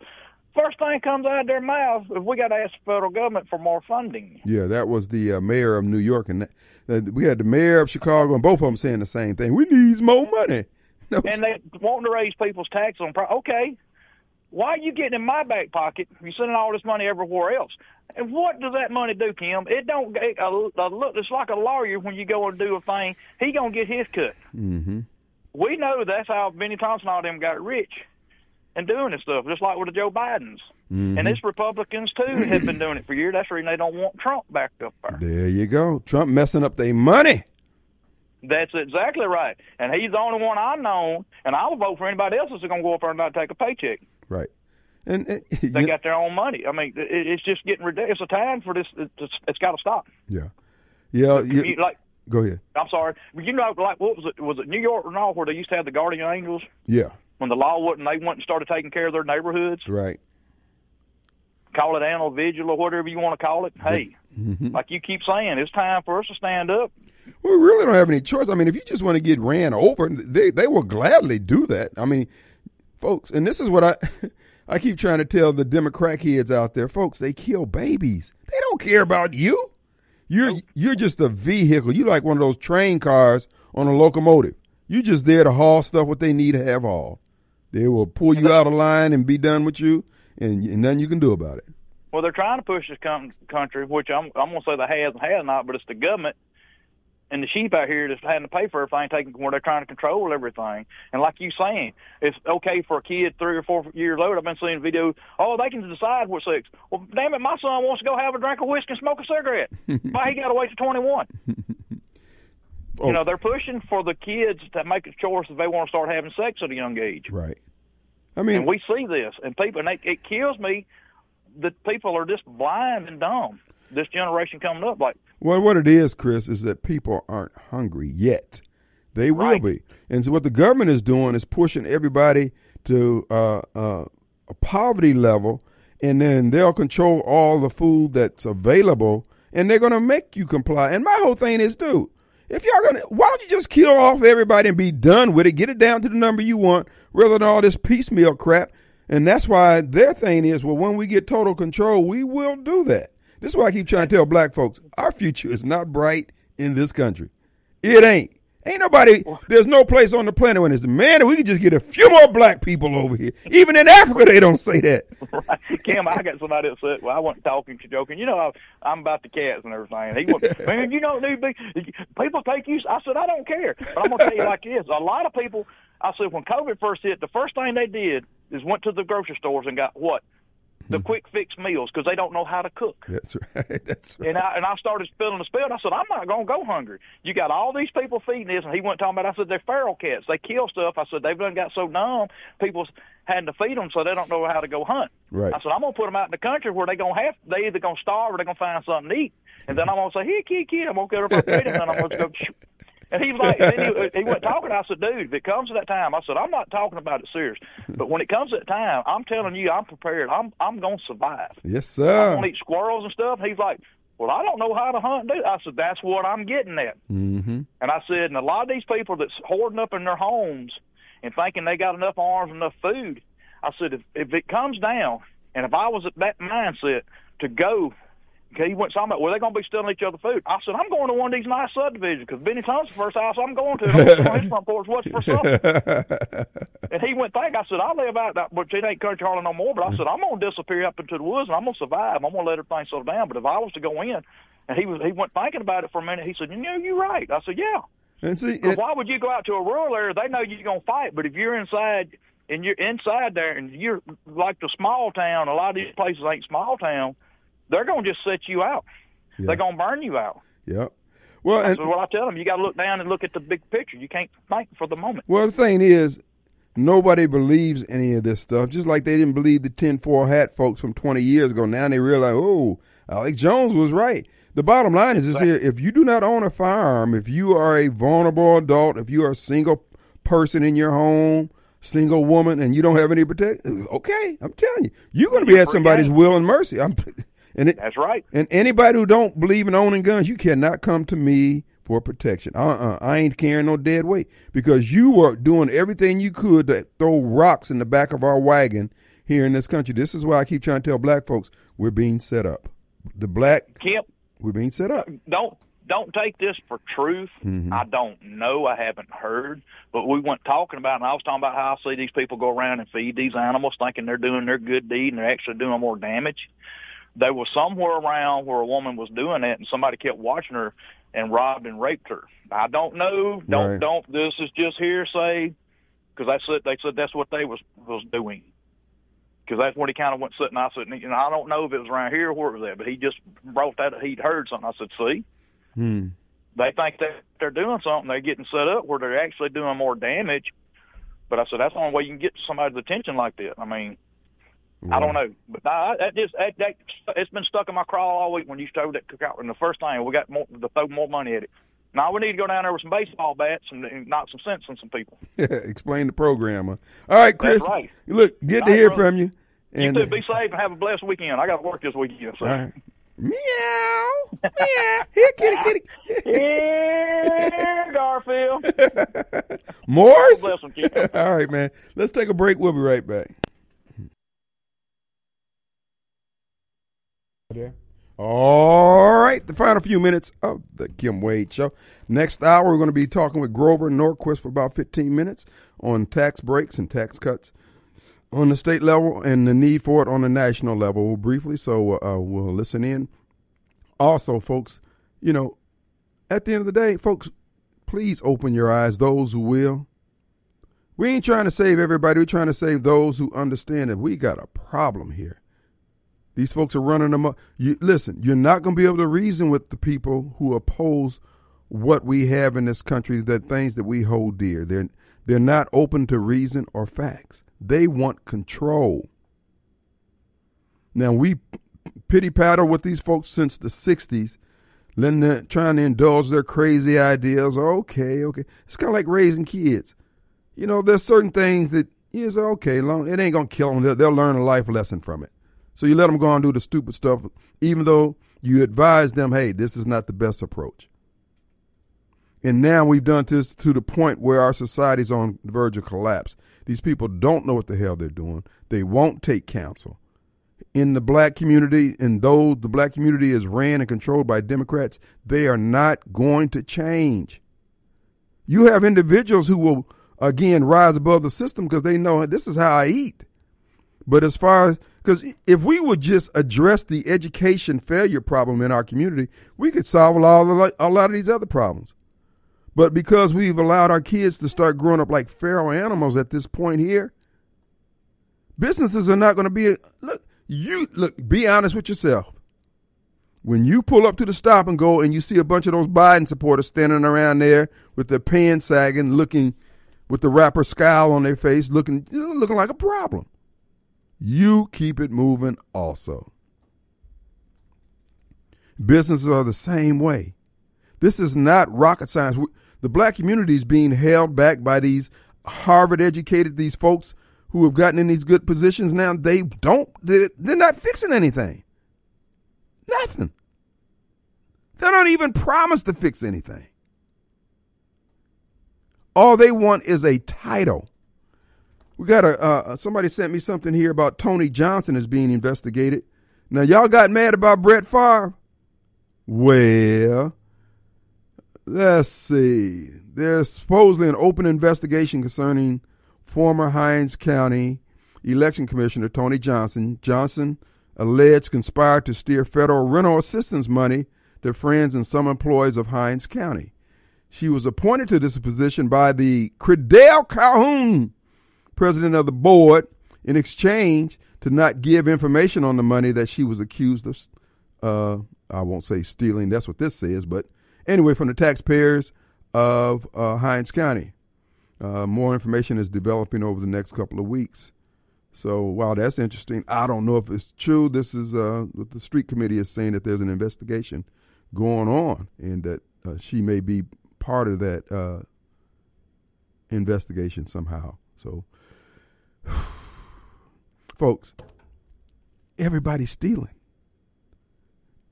first thing comes out of their mouth is we got to ask the federal government for more funding. Yeah, that was the uh, mayor of New York, and uh, we had the mayor of Chicago, and both of them saying the same thing. We need more money. No, and they wanting to raise people's taxes on. Pro- okay, why are you getting in my back pocket? You're sending all this money everywhere else. And what does that money do, Kim? It don't. It, uh, uh, it's like a lawyer when you go and do a thing. He gonna get his cut. Mm-hmm. We know that's how Bennie Thompson all them got rich and doing this stuff, just like with the Joe Bidens. Mm-hmm. And these Republicans, too, have been doing it for years. That's the reason they don't want Trump back up there. There you go. Trump messing up their money. That's exactly right. And he's the only one I know, and I'll vote for anybody else that's going to go up there and not take a paycheck. Right. And, and they got their own money. I mean, it, it's just getting ridiculous. It's a time for this. It's, it's got to stop. Yeah. Yeah. You, like, go ahead. I'm sorry. You know, like what was it? Was it New York or all where they used to have the guardian angels? Yeah when the law wouldn't, they went and started taking care of their neighborhoods. Right. Call it animal vigil or whatever you want to call it. Hey, mm-hmm. like you keep saying, it's time for us to stand up. We really don't have any choice. I mean, if you just want to get ran over, they they will gladly do that. I mean, folks, and this is what I I keep trying to tell the Democrat kids out there, folks. They kill babies. They don't care about you. You're you're just a vehicle. You like one of those train cars on a locomotive. You just there to haul stuff what they need to have hauled. They will pull you out of line and be done with you, and, and nothing you can do about it. Well, they're trying to push this com- country, which I'm I'm gonna say the has and has not, but it's the government and the sheep out here that's having to pay for everything, taking where they're trying to control everything. And like you saying, it's okay for a kid three or four years old. I've been seeing videos. Oh, they can decide what sex. Well, damn it, my son wants to go have a drink of whiskey and smoke a cigarette. Why he got to wait to twenty one? Oh. You know, oh. they're pushing for the kids to make a choice if they want to start having sex at a young age. Right. I mean, And we see this, and people, and it, it kills me that people are just blind and dumb. This generation coming up, like Well, what it is, Chris, is that people aren't hungry yet. They will Right. be. And so what the government is doing is pushing everybody to uh, uh, a poverty level, and then they'll control all the food that's available, and they're going to make you comply. And my whole thing is, dude, if y'all going to, why don't you just kill off everybody and be done with it? Get it down to the number you want, rather than all this piecemeal crap. And that's why their thing is, well, when we get total control, we will do that. This is why I keep trying to tell black folks, our future is not bright in this country. It ain't. Ain't nobody, there's no place on the planet when it's, man, if we could just get a few more black people over here. Even in Africa, they don't say that. right. Kim, I got somebody that said, "Well, I wasn't talking, to joking. You know, I, I'm about the cats and everything." He went, "Man, you don't need to be. People take you." I said, "I don't care." But I'm gonna tell you like this: a lot of people. I said when COVID first hit, the first thing they did is went to the grocery stores and got what the hmm. quick fix meals because they don't know how to cook. That's right. That's right. And I and I started spilling the spill. And I said, I'm not gonna go hungry. You got all these people feeding this, and he went talking about. I said they're feral cats. They kill stuff. I said they've done got so dumb. People's having to feed them, so they don't know how to go hunt. Right. I said I'm gonna put them out in the country where they gonna have. They either gonna starve or they gonna find something to eat. And then I'm gonna say, here, kid, kid. I'm gonna get up and feed him, and I'm gonna go. And he was like, then he, he went talking. I said, dude, if it comes to that time, I said, I'm not talking about it serious, but when it comes to that time, I'm telling you, I'm prepared. I'm I'm gonna survive. Yes, sir. I'm sir. gonna eat squirrels and stuff. He's like, well, I don't know how to hunt. Dude. I said, that's what I'm getting at. Mm-hmm. And I said, and a lot of these people that's hoarding up in their homes and thinking they got enough arms, and enough food. I said, if, if it comes down, and if I was at that mindset to go, okay, he went talking about, well, they're going to be stealing each other food. I said, I'm going to one of these nice subdivisions because Bennie Thompson's first house I'm going to. I'm his front porch. What's for supper? And he went, think. I said, I live out that, but it ain't country hardly no more. But I said, I'm gonna disappear up into the woods and I'm gonna survive. I'm gonna let everything settle down. But if I was to go in, and he was, he went thinking about it for a minute. He said, you know, you're right. I said, yeah. And see, it, why would you go out to a rural area? They know you're gonna fight. But if you're inside and you're inside there and you're like the small town, a lot of these places ain't small town. They're gonna just set you out. Yeah. They're gonna burn you out. yep. Well, and what I tell them, you got to look down and look at the big picture. You can't think for the moment. Well, the thing is, nobody believes any of this stuff. Just like they didn't believe the tinfoil hat folks from 20 years ago. Now they realize, oh, Alex Jones was right. The bottom line is this here: if you do not own a firearm, if you are a vulnerable adult, if you are a single person in your home, single woman, and you don't have any protection, okay, I'm telling you, you're going to be at somebody's game. will and mercy. I'm, and it, That's right. and anybody who don't believe in owning guns, you cannot come to me for protection. Uh-uh. I ain't carrying no dead weight because you were doing everything you could to throw rocks in the back of our wagon here in this country. This is why I keep trying to tell black folks we're being set up. The black, Kemp, we're being set up. don't don't take this for truth. Mm-hmm. I don't know. I haven't heard, but we went talking about, and I was talking about how I see these people go around and feed these animals, thinking they're doing their good deed, and they're actually doing more damage. There were somewhere around where a woman was doing it and somebody kept watching her and robbed and raped her. I don't know. Don't Right. don't. This is just hearsay because they said they said that's what they was was doing. Because that's what he kind of went sitting. I said, and I don't know if it was around here or where it was at, but he just brought that. He'd heard something. I said, see, Hmm. they think that they're doing something. They're getting set up where they're actually doing more damage. But I said that's the only way you can get somebody's attention like that. I mean, I don't know, but nah, that just that, that it's been stuck in my crawl all week when you throw that cookout. And the first thing we got more, to throw more money at it. Now we need to go down there with some baseball bats and, and knock some sense in some people. Explain the program. All right, Chris. Right. Look, good to hear brother. from you. You And uh, be safe and have a blessed weekend. I got to work this weekend. So. all right. Meow. Meow. Here, kitty, kitty. Here, Garfield. Morris. Bless 'em, kid. All right, man. Let's take a break. We'll be right back. All right, the final few minutes of the Kim Wade Show. Next hour, we're going to be talking with Grover Norquist for about 15 minutes on tax breaks and tax cuts. on the state level and the need for it on the national level briefly. So uh, we'll listen in. Also, folks, you know, at the end of the day, folks, please open your eyes, those who will. We ain't trying to save everybody. We're trying to save those who understand that we got a problem here. These folks are running them up. You, listen, you're not going to be able to reason with the people who oppose what we have in this country, the things that we hold dear. They're, they're not open to reason or facts. They want control. Now, we pity paddle with these folks since the 60s, letting them, trying to indulge their crazy ideas. Okay, okay. It's kind of like raising kids. You know, there's certain things that you say, okay, long, it ain't going to kill them. They'll, they'll learn a life lesson from it. So you let them go and do the stupid stuff, even though you advise them, hey, this is not the best approach. And now we've done this to the point where our society's on the verge of collapse. These people don't know what the hell they're doing. They won't take counsel. In the black community, and though the black community is ran and controlled by Democrats, they are not going to change. You have individuals who will, again, rise above the system because they know this is how I eat. But as far as, because if we would just address the education failure problem in our community, we could solve a lot, of, a lot of these other problems. But because we've allowed our kids to start growing up like feral animals at this point here, businesses are not going to be look. You look. Be honest with yourself. When you pull up to the stop and go, and you see a bunch of those Biden supporters standing around there with their pants sagging, looking with the rapper scowl on their face, looking looking like a problem. You keep it moving. Also, businesses are the same way. This is not rocket science the black community is being held back by these Harvard educated, these folks who have gotten in these good positions now. They don't, they're, not fixing anything. Nothing. They don't even promise to fix anything. All they want is a title. We got a uh, somebody sent me something here about Tony Johnson is being investigated. Now y'all got mad about Brett Favre. Well, Let's see. There's supposedly an open investigation concerning former Hinds County election commissioner Tony Johnson. Johnson alleged conspired to steer federal rental assistance money to friends and some employees of Hinds County. She was appointed to this position by the Credell Calhoun, president of the board, in exchange to not give information on the money that she was accused of. Uh, I won't say stealing. That's what this says, but Anyway, from the taxpayers of uh, Hinds County. Uh, more information is developing over the next couple of weeks. So, wow, that's interesting. I don't know if it's true. This is uh, what the street committee is saying that there's an investigation going on and that uh, she may be part of that uh, investigation somehow. So, folks, everybody's stealing.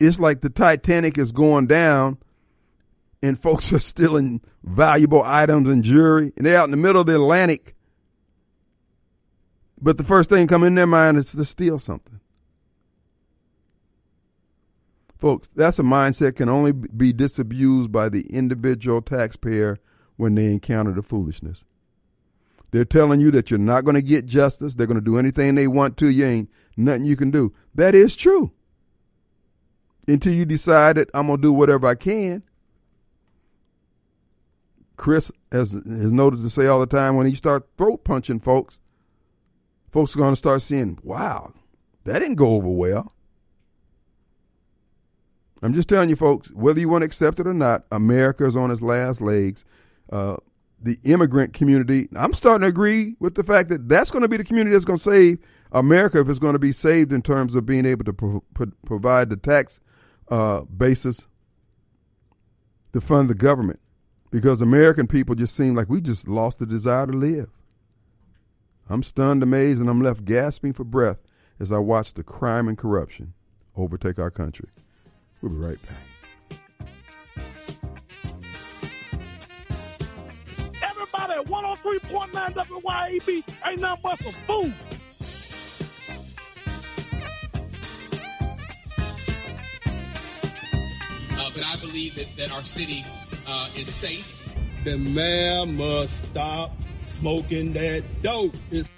It's like the Titanic is going down and folks are stealing valuable items and jewelry, and they're out in the middle of the Atlantic. But the first thing come in their mind is to steal something. Folks, that's a mindset can only be disabused by the individual taxpayer when they encounter the foolishness. They're telling you that you're not going to get justice. They're going to do anything they want to. You ain't nothing you can do. That is true. Until you decide that I'm going to do whatever I can. Chris has has noted to say all the time when he start throat punching folks, folks are going to start seeing, wow, that didn't go over well. I'm just telling you, folks, whether you want to accept it or not, America is on its last legs. Uh, the immigrant community, I'm starting to agree with the fact that that's going to be the community that's going to save America if it's going to be saved in terms of being able to pro- pro- provide the tax uh, basis to fund the government because American people just seem like we just lost the desire to live. I'm stunned, amazed, and I'm left gasping for breath as I watch the crime and corruption overtake our country. We'll be right back. out at 103.9 WYAB. Ain't nothing but some food. Uh, but I believe that, that our city uh, is safe. The mayor must stop smoking that dope. It's-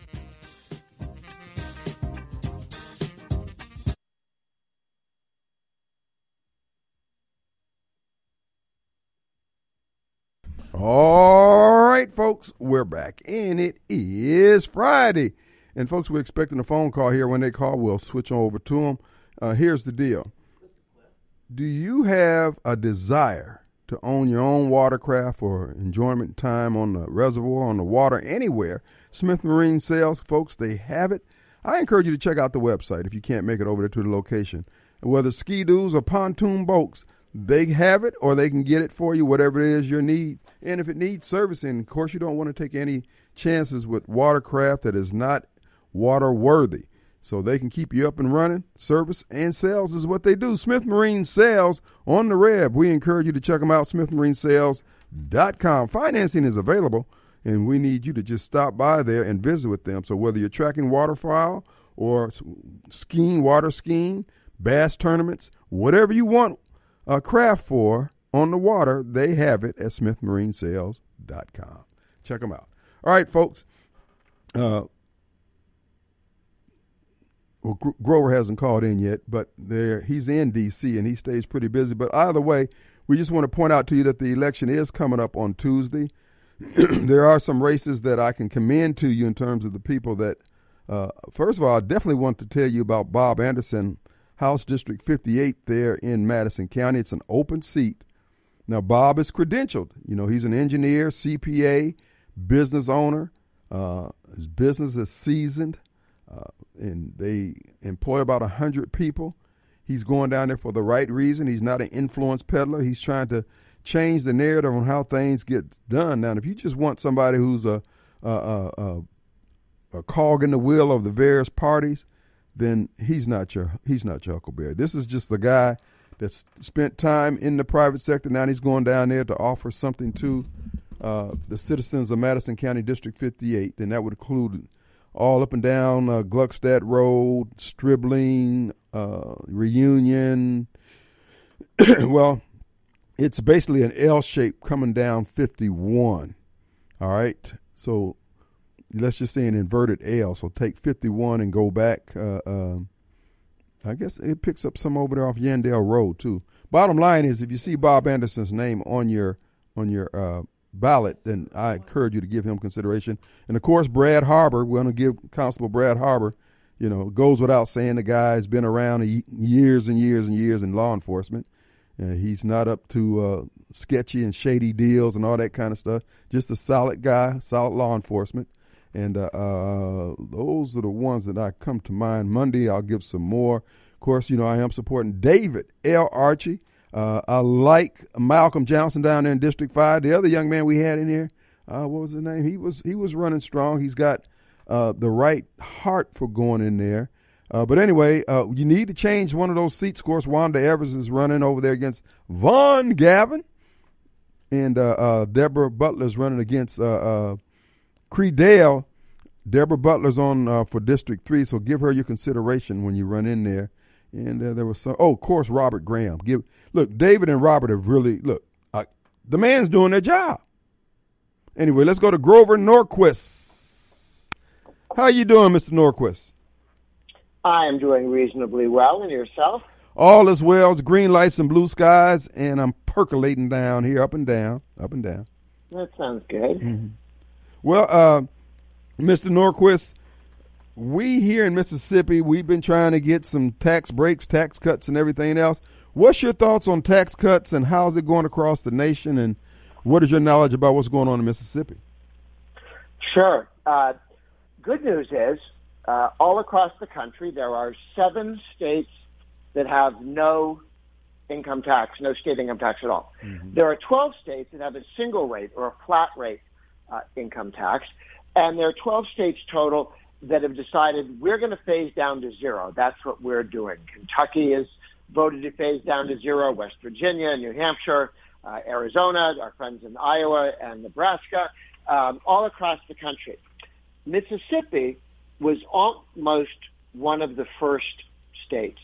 Oh, folks, we're back, and it is Friday. And folks, we're expecting a phone call here. When they call, we'll switch over to them. Uh, here's the deal: Do you have a desire to own your own watercraft for enjoyment time on the reservoir, on the water, anywhere? Smith Marine Sales, folks, they have it. I encourage you to check out the website if you can't make it over there to the location. Whether ski doos or pontoon boats, they have it or they can get it for you, whatever it is your need. And if it needs servicing, of course, you don't want to take any chances with watercraft that is not water worthy. So they can keep you up and running. Service and sales is what they do. Smith Marine Sales on the web. We encourage you to check them out, smithmarinesales.com. Financing is available, and we need you to just stop by there and visit with them. So whether you're tracking waterfowl or skiing, water skiing, bass tournaments, whatever you want a craft for on the water, they have it at smithmarinesales.com. Check them out. All right, folks. Uh, well, Grover hasn't called in yet, but there he's in D.C. and he stays pretty busy. But either way, we just want to point out to you that the election is coming up on Tuesday. there are some races that I can commend to you in terms of the people that. Uh, first of all, I definitely want to tell you about Bob Anderson, House District 58 there in Madison County. It's an open seat. Now, Bob is credentialed. You know, he's an engineer, CPA, business owner. Uh, his business is seasoned. Uh, and they employ about a hundred people. He's going down there for the right reason. He's not an influence peddler. He's trying to change the narrative on how things get done. Now, if you just want somebody who's a a, a, a cog in the wheel of the various parties, then he's not your he's not your Huckleberry. This is just the guy that's spent time in the private sector. Now he's going down there to offer something to uh, the citizens of Madison County District 58, and that would include all up and down uh, Gluckstadt Road, Stribling, uh, Reunion. well, it's basically an L shape coming down 51. All right. So let's just say an inverted L. So take 51 and go back. Uh, uh, I guess it picks up some over there off Yandell Road too. Bottom line is, if you see Bob Anderson's name on your on your uh, ballot, then I encourage you to give him consideration. And of course, Brad Harbor, we're going to give Constable Brad Harbor, you know, goes without saying the guy's been around years and years and years in law enforcement. Uh, he's not up to uh, sketchy and shady deals and all that kind of stuff. Just a solid guy, solid law enforcement. And uh, uh those are the ones that I come to mind. Monday, I'll give some more. Of course, you know, I am supporting David L. Archie. Uh, I like Malcolm Johnson down there in District Five. The other young man we had in here, uh, what was his name? He was he was running strong. He's got uh, the right heart for going in there. Uh, but anyway, you need to change one of those seats. Of course, Wanda Evers is running over there against Vern Gavin, and Deborah is running against uh, Credell. Deborah Butler's on for District Three, so give her your consideration when you run in there. And there was some. Oh, of course, Robert Graham. Give Look, David and Robert have really look. Uh, the man's doing their job. Anyway, let's go to Grover Norquist. How you doing, Mr. Norquist? I am doing reasonably well, and yourself? All is well. It's green lights and blue skies, and I'm percolating down here, up and down, up and down. That sounds good. Mm-hmm. Well, uh, Mr. Norquist, we here in Mississippi, we've been trying to get some tax breaks, tax cuts, and everything else. What's your thoughts on tax cuts and how is it going across the nation? And what is your knowledge about what's going on in Mississippi? Sure. Uh, good news is uh, all across the country, there are seven states that have no income tax, no state income tax at all. Mm-hmm. There are 12 states that have a single rate or a flat rate uh, income tax. And there are 12 states total that have decided we're going to phase down to zero. That's what we're doing. Kentucky has voted to phase down to zero. West Virginia, New Hampshire, uh, Arizona, our friends in Iowa and Nebraska, um, all across the country. Mississippi was almost one of the first states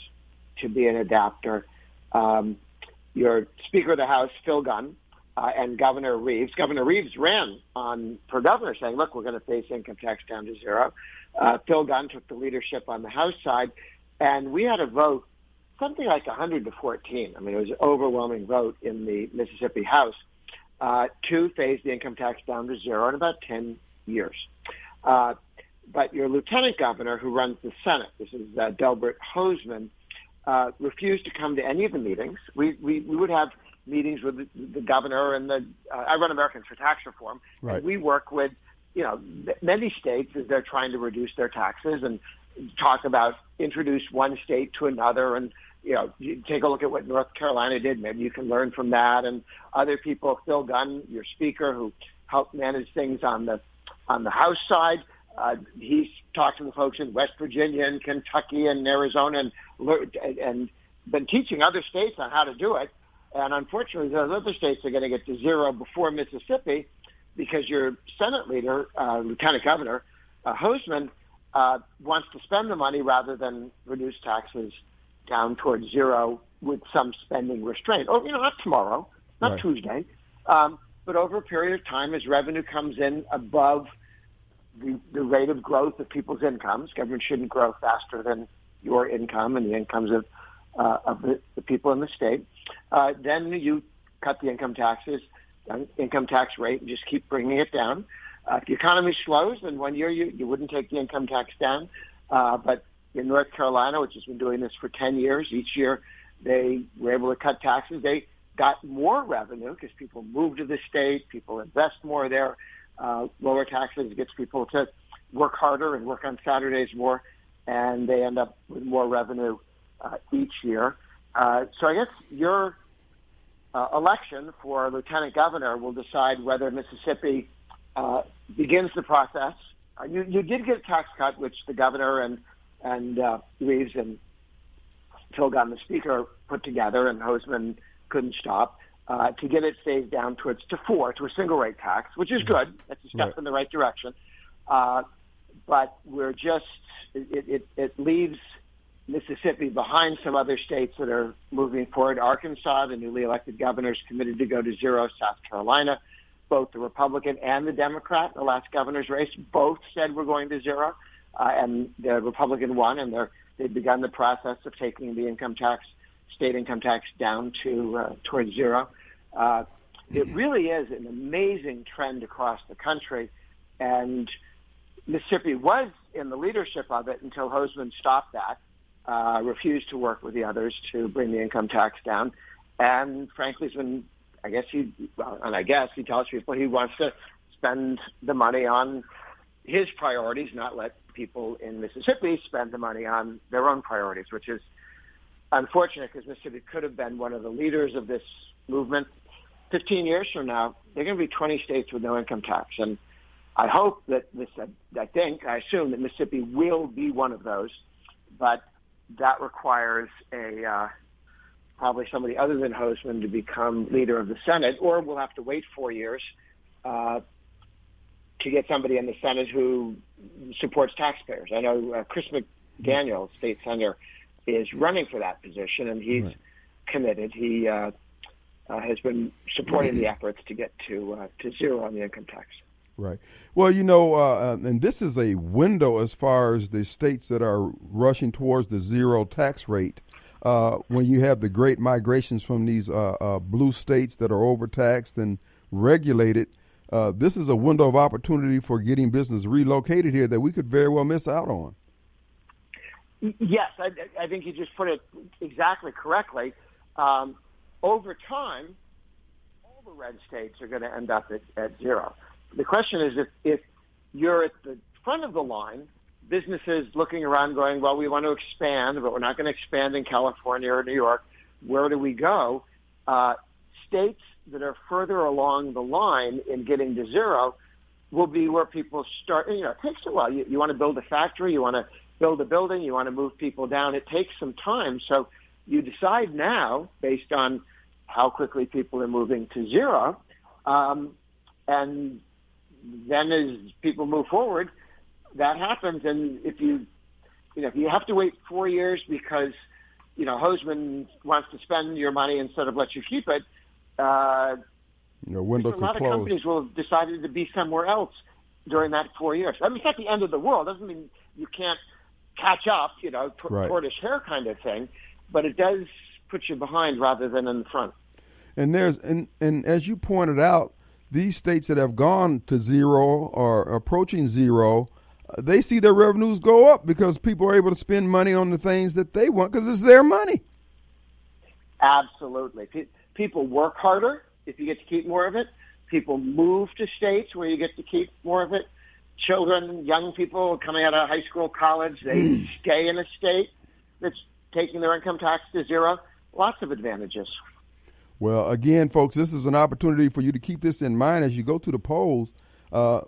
to be an adapter. Um, your Speaker of the House, Phil Gunn, uh, and Governor Reeves. Governor Reeves ran on for governor, saying, "Look, we're going to phase income tax down to zero. Uh, Phil Gunn took the leadership on the House side, and we had a vote something like 100 to 14. I mean, it was an overwhelming vote in the Mississippi House uh, to phase the income tax down to zero in about 10 years. Uh, but your lieutenant governor, who runs the Senate, this is uh, Delbert Hosemann, uh, refused to come to any of the meetings. We, we, we would have meetings with the, the governor and the, uh, I run Americans for Tax Reform, Right. and we work with, you know, many states as they're trying to reduce their taxes and talk about introduce one state to another and you know you take a look at what North Carolina did. Maybe you can learn from that. And other people Phil Gunn your speaker who helped manage things on the on the House side uh, he's talked to the folks in West Virginia and Kentucky and Arizona and and been teaching other states on how to do it and unfortunately those other states are going to get to zero before Mississippi because your Senate leader uh, Lieutenant Governor uh, Hosemann uh, wants to spend the money rather than reduce taxes down towards zero with some spending restraint. Or, you know, not tomorrow, not Right. Tuesday, um, but over a period of time as revenue comes in above the, the rate of growth of people's incomes. Government shouldn't grow faster than your income and the incomes of, uh, of the, the people in the state. Uh, then you cut the income taxes, uh, income tax rate, and just keep bringing it down. Uh, if the economy slows, then one year you, you wouldn't take the income tax down. Uh, but in North Carolina, which has been doing this for 10 years, each year they were able to cut taxes. They got more revenue because people move to the state, people invest more there. Uh, lower taxes gets people to work harder and work on Saturdays more, and they end up with more revenue uh, each year. Uh, so I guess your uh, election for lieutenant governor will decide whether Mississippi uh, begins the process. Uh, you, you did get a tax cut, which the governor and and uh, Reeves and Phil Gunn, the speaker, put together, and Hosemann couldn't stop uh, to get it phased down towards to four to a single rate tax, which is good. That's a step Right. in the right direction. Uh, but we're just it, it, it leaves Mississippi behind some other states that are moving forward. Arkansas, the newly elected governor, is committed to go to zero. South Carolina, both the Republican and the Democrat the last governor's race, both said we're going to zero, uh, and the Republican won, and they're they've begun the process of taking the income tax, state income tax, down to uh, towards zero. Uh, it really is an amazing trend across the country, and Mississippi was in the leadership of it until Hosemann stopped that, uh, refused to work with the others to bring the income tax down, and frankly, has been, I guess he, well, and I guess he tells people he wants to spend the money on his priorities, not let people in Mississippi spend the money on their own priorities, which is unfortunate because Mississippi could have been one of the leaders of this movement. 15 years from now, there are going to be 20 states with no income tax. And I hope that this, I think, I assume that Mississippi will be one of those, but that requires a, uh, probably somebody other than Hosemann to become leader of the Senate, or we'll have to wait four years, uh, to get somebody in the Senate who supports taxpayers. I know uh, Chris McDaniel, state senator, is running for that position, and he's Right. committed. He uh, uh, has been supporting the efforts to get to uh, to zero on the income tax. Right. Well, you know, uh, and this is a window as far as the states that are rushing towards the zero tax rate. Uh, when you have the great migrations from these uh, uh, blue states that are overtaxed and regulated, uh, this is a window of opportunity for getting business relocated here that we could very well miss out on. Yes, I, I think you just put it exactly correctly. Um, over time, all the red states are going to end up at, at zero. The question is if, if you're at the front of the line, businesses looking around going, well, we want to expand, but we're not going to expand in California or New York. Where do we go? Uh, states that are further along the line in getting to zero will be where people start. You know, it takes a while. You, you want to build a factory, you want to build a building, you want to move people down. It takes some time. So you decide now based on how quickly people are moving to zero. Um, and then as people move forward, that happens. And if you, you know, if you have to wait four years because, you know, Hosemann wants to spend your money instead of let you keep it, uh, You know, window a lot of companies will have decided to be somewhere else during that four years. I mean, it's not the end of the world. It Doesn't mean you can't catch up, you know, t- Right. tortoise hare kind of thing, but it does put you behind rather than in the front. And there's and and as you pointed out, these states that have gone to zero or approaching zero, uh, they see their revenues go up because people are able to spend money on the things that they want because it's their money. Absolutely. Pe- people work harder if you get to keep more of it. People move to states where you get to keep more of it. Children, young people coming out of high school, college, they stay in a state that's taking their income tax to zero. Lots of advantages. Well, again, folks, this is an opportunity for you to keep this in mind as you go to the polls. Uh,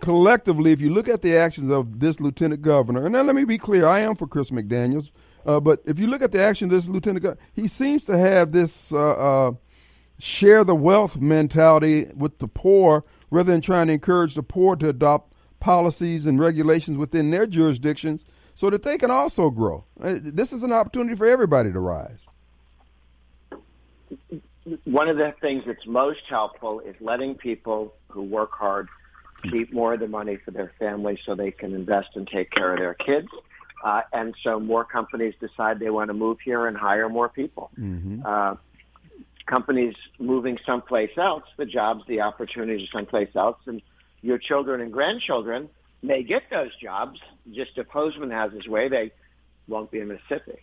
collectively, if you look at the actions of this lieutenant governor, and now let me be clear, I am for Chris McDaniels, uh, but if you look at the action of this lieutenant governor, he seems to have this uh, uh, share the wealth mentality with the poor rather than trying to encourage the poor to adopt policies and regulations within their jurisdictions so that they can also grow. Uh, this is an opportunity for everybody to rise. One of the things that's most helpful is letting people who work hard keep more of the money for their family so they can invest and take care of their kids. Uh, and so more companies decide they want to move here and hire more people. Mm-hmm. Uh, companies moving someplace else, the jobs, the opportunities someplace else, and your children and grandchildren may get those jobs. Just if Hosemann has his way, they won't be in Mississippi.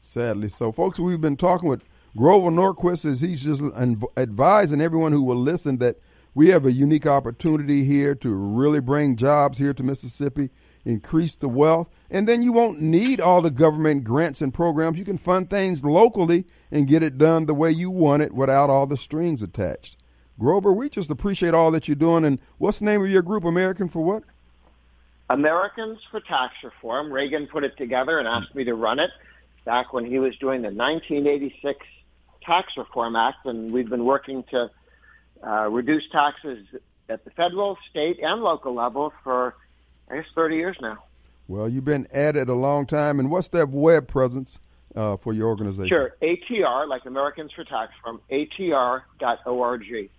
Sadly so. Folks, we've been talking with Grover Norquist as he's just advising everyone who will listen that we have a unique opportunity here to really bring jobs here to Mississippi, increase the wealth, and then you won't need all the government grants and programs. You can fund things locally and get it done the way you want it without all the strings attached. Grover, we just appreciate all that you're doing. And what's the name of your group, American for what? Americans for Tax Reform. Reagan put it together and asked me to run it back when he was doing the 1986 Tax Reform Act, and we've been working to uh, reduce taxes at the federal, state, and local level for, I guess, 30 years now. Well, you've been at it a long time. And what's that web presence uh, for your organization? Sure. ATR, like Americans for Tax Reform, ATR.org.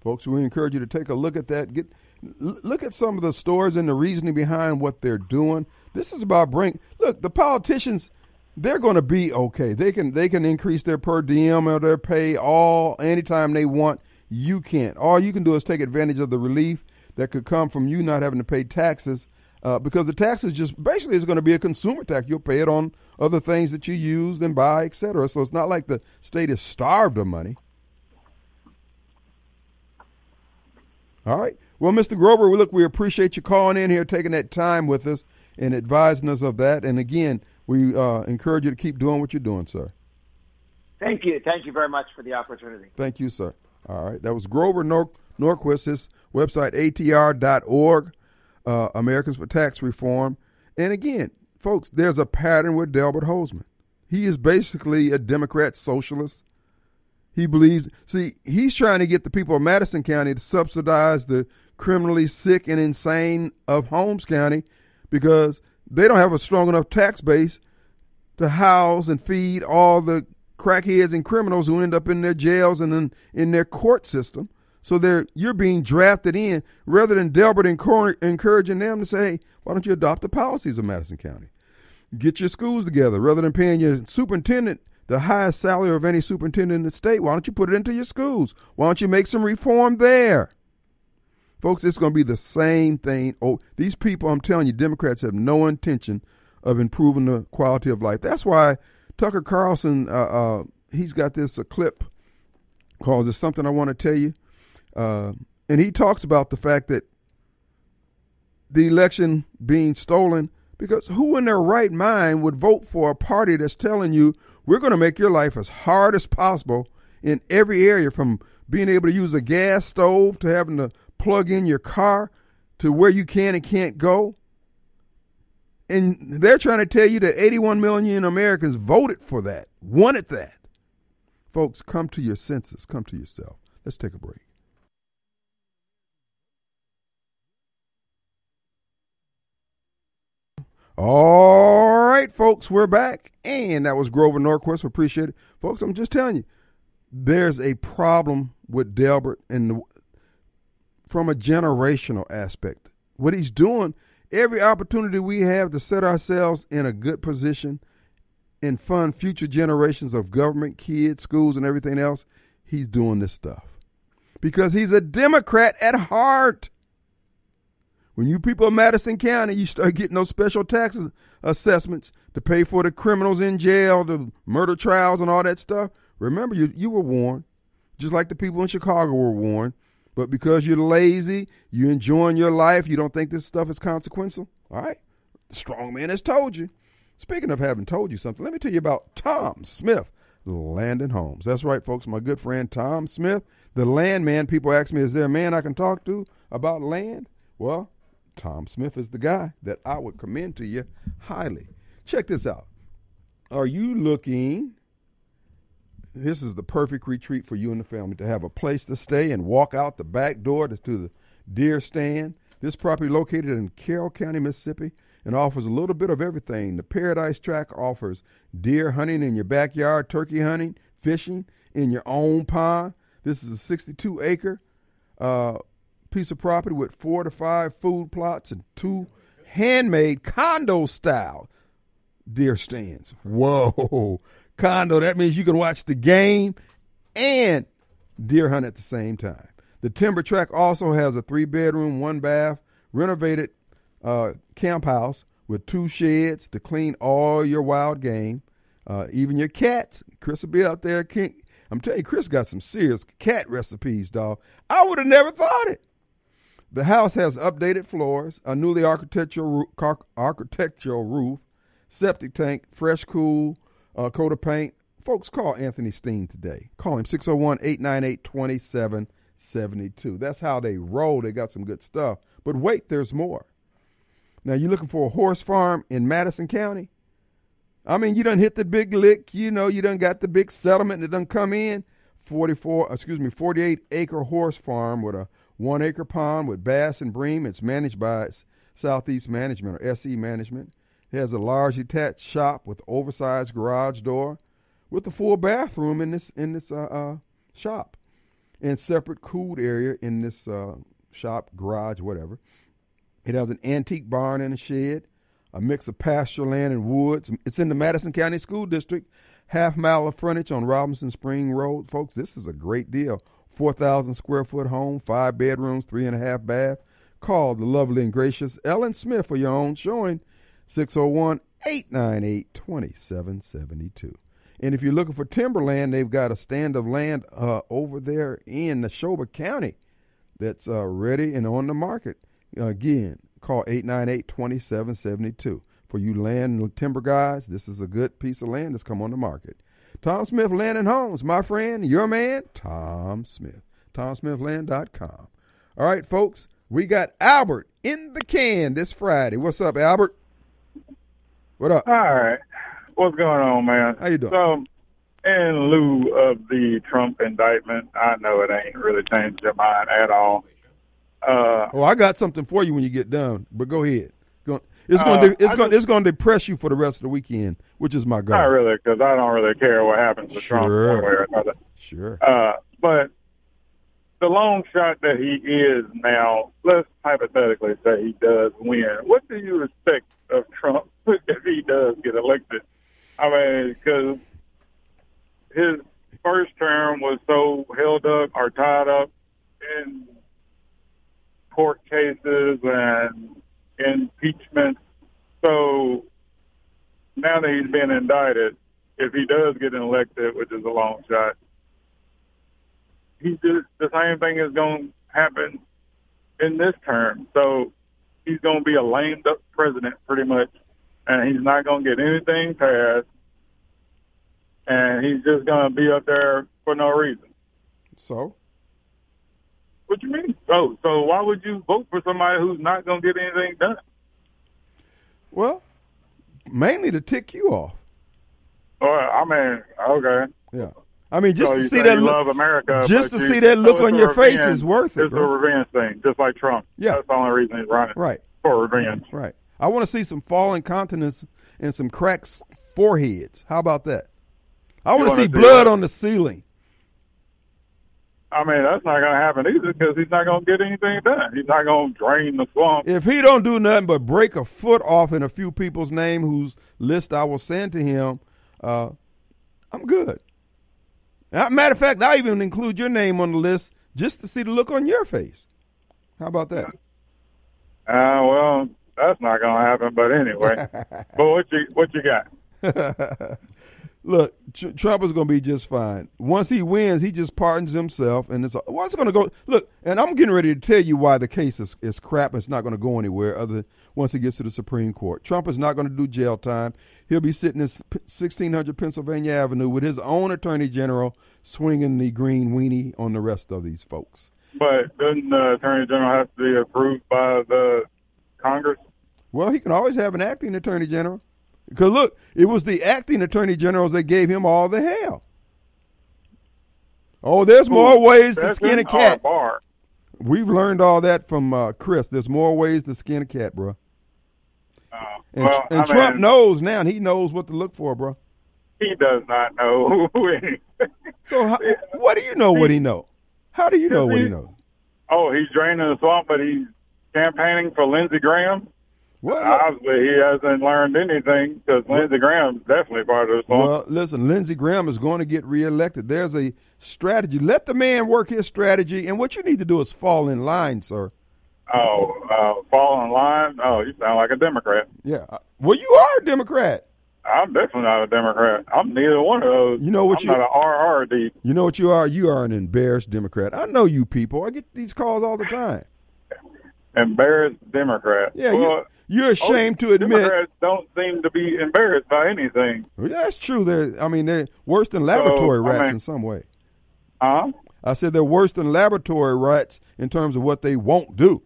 Folks, we encourage you to take a look at that. Get look at some of the stories and the reasoning behind what they're doing. This is about bring. Look, the politicians, they're going to be okay. They can they can increase their per diem or their pay all anytime they want. You can't. All you can do is take advantage of the relief that could come from you not having to pay taxes. Uh, because the taxes just basically is going to be a consumer tax. You'll pay it on other things that you use and buy, etc. So it's not like the state is starved of money. All right. Well, Mr. Grover, we look, we appreciate you calling in here, taking that time with us, and advising us of that. And again, we uh, encourage you to keep doing what you're doing, sir. Thank you. Thank you very much for the opportunity. Thank you, sir. All right. That was Grover Nor- Norquist, his website, atr.org, uh, Americans for Tax Reform. And again, folks, there's a pattern with Delbert Hosemann. He is basically a Democrat socialist. He believes, see, he's trying to get the people of Madison County to subsidize the criminally sick and insane of Holmes County because they don't have a strong enough tax base to house and feed all the crackheads and criminals who end up in their jails and in, in their court system. So they're you're being drafted in rather than Delbert encouraging them to say, hey, why don't you adopt the policies of Madison County? Get your schools together rather than paying your superintendent the highest salary of any superintendent in the state. Why don't you put it into your schools? Why don't you make some reform there? Folks, it's going to be the same thing. Oh, these people, I'm telling you, Democrats have no intention of improving the quality of life. That's why Tucker Carlson, uh, uh, he's got this uh, clip called "There's Something I Want to Tell You," uh, and he talks about the fact that the election being stolen because who in their right mind would vote for a party that's telling you we're going to make your life as hard as possible in every area from being able to use a gas stove to having to plug in your car to where you can and can't go. And they're trying to tell you that 81 million Americans voted for that, wanted that. Folks, come to your senses, come to yourself. Let's take a break. All right, folks, we're back. And that was Grover Norquist. We appreciate it. Folks, I'm just telling you, there's a problem with Delbert and from a generational aspect. What he's doing, every opportunity we have to set ourselves in a good position and fund future generations of government, kids, schools, and everything else, he's doing this stuff. Because he's a Democrat at heart. When you people of Madison County, you start getting those special taxes assessments to pay for the criminals in jail, the murder trials, and all that stuff. Remember, you you were warned, just like the people in Chicago were warned. But because you're lazy, you're enjoying your life, you don't think this stuff is consequential. All right, the strong man has told you. Speaking of having told you something, let me tell you about Tom Smith, Land and Homes. That's right, folks. My good friend Tom Smith, the land man. People ask me, is there a man I can talk to about land? Well, Tom Smith is the guy that I would commend to you highly. Check this out. Are you looking? This is the perfect retreat for you and the family to have a place to stay and walk out the back door to the deer stand. This property located in Carroll County, Mississippi, and offers a little bit of everything. The Paradise Track offers deer hunting in your backyard, turkey hunting, fishing in your own pond. This is a 62 acre uh, piece of property with four to five food plots and two handmade condo style deer stands. Whoa. Condo, that means you can watch the game and deer hunt at the same time. The timber track also has a three bedroom, one bath, renovated uh, camp house with two sheds to clean all your wild game, uh, even your cats. Chris will be out there. I'm telling you, Chris got some serious cat recipes, dog. I would have never thought it. The house has updated floors, a newly architectural architectural roof, septic tank, fresh, cool uh, coat of paint. Folks, call Anthony Steen today. Call him 601 898 2772. That's how they roll. They got some good stuff. But wait, there's more. Now, you're looking for a horse farm in Madison County? I mean, you done hit the big lick. You know, you done got the big settlement that done come in. 44, excuse me, 48 acre horse farm with a one acre pond with bass and bream. It's managed by Southeast Management or SE Management. It has a large detached shop with oversized garage door with a full bathroom in this in this uh, uh, shop and separate cooled area in this uh, shop, garage, whatever. It has an antique barn and a shed, a mix of pasture land and woods. It's in the Madison County School District, half mile of frontage on Robinson Spring Road. Folks, this is a great deal. 4,000 square foot home, five bedrooms, three and a half bath. Call the lovely and gracious Ellen Smith for your own showing, 601 898 2772. And if you're looking for timberland, they've got a stand of land uh, over there in Neshoba County that's uh, ready and on the market. Again, call 898 2772. For you land and timber guys, this is a good piece of land that's come on the market. Tom Smith Land and Homes, my friend, your man, Tom Smith. TomSmithLand.com. All right, folks, we got Albert in the can this Friday. What's up, Albert? What up? All right. What's going on, man? How you doing? So, in lieu of the Trump indictment, I know it ain't really changed your mind at all. Uh, oh, I got something for you when you get done, but go ahead. It's going to it's going it's going to depress you for the rest of the weekend, which is my goal. Not really, because I don't really care what happens to sure. Trump one way or another. Sure. Uh, but the long shot that he is now, let's hypothetically say he does win. What do you expect of Trump if he does get elected? I mean, because his first term was so held up or tied up in court cases and impeachment. So now that he's been indicted, if he does get elected, which is a long shot, he just the same thing is going to happen in this term. So he's going to be a lame duck president pretty much, and he's not going to get anything passed, and he's just going to be up there for no reason. So what you mean? So, so why would you vote for somebody who's not going to get anything done? Well, mainly to tick you off. Well, I mean, okay. Yeah. I mean, just so to see that look, love America, just to you- see that look so on your a face is worth it, It's bro. a revenge thing, just like Trump. Yeah. that's the only reason he's running. Right. for revenge. Right. I want to see some fallen continents and some cracked foreheads. How about that? I want to see see blood what? on the ceiling. I mean, that's not going to happen either because he's not going to get anything done. He's not going to drain the swamp. If he don't do nothing but break a foot off in a few people's name whose list I will send to him, uh, I'm good. Uh, matter of fact, I even include your name on the list just to see the look on your face. How about that? Uh, well, that's not going to happen. But anyway, but what you what you got? Look, Tr- Trump is going to be just fine. Once he wins, he just pardons himself, and it's what's going to go. Look, and I'm getting ready to tell you why the case is, is crap. It's not going to go anywhere other than once he gets to the Supreme Court. Trump is not going to do jail time. He'll be sitting in 1600 Pennsylvania Avenue with his own attorney general swinging the green weenie on the rest of these folks. But doesn't the attorney general have to be approved by the Congress? Well, he can always have an acting attorney general. Because look, it was the acting attorney generals that gave him all the hell. Oh, there's more ways to skin a cat. Bar. We've learned all that from uh, Chris. There's more ways to skin a cat, bro. Uh, And, well, and Trump mean, knows now. and He knows what to look for, bro. he does not know. So how, what do you know? What he know? How do you know what he knows? oh, he's draining the swamp, but he's campaigning for Lindsey Graham. Well, Obviously, he hasn't learned anything because Lindsey Graham's definitely part of this. Well, listen, Lindsey Graham is going to get reelected. There's a strategy. Let the man work his strategy, and what you need to do is fall in line, sir. Oh, uh, fall in line. Oh, you sound like a Democrat. Yeah. Uh, Well, you are a Democrat. I'm definitely not a Democrat. I'm neither one of those. You know what I'm you- not an RRD. You know what you are? You are an embarrassed Democrat. I know you people. I get these calls all the time. Embarrassed Democrat. Yeah, well, you, you're oh, ashamed to admit. Democrats don't seem to be embarrassed by anything. Yeah, that's true. They're, I mean, they're worse than laboratory So, I rats mean- in some way. Huh? I said they're worse than laboratory rats in terms of what they won't do.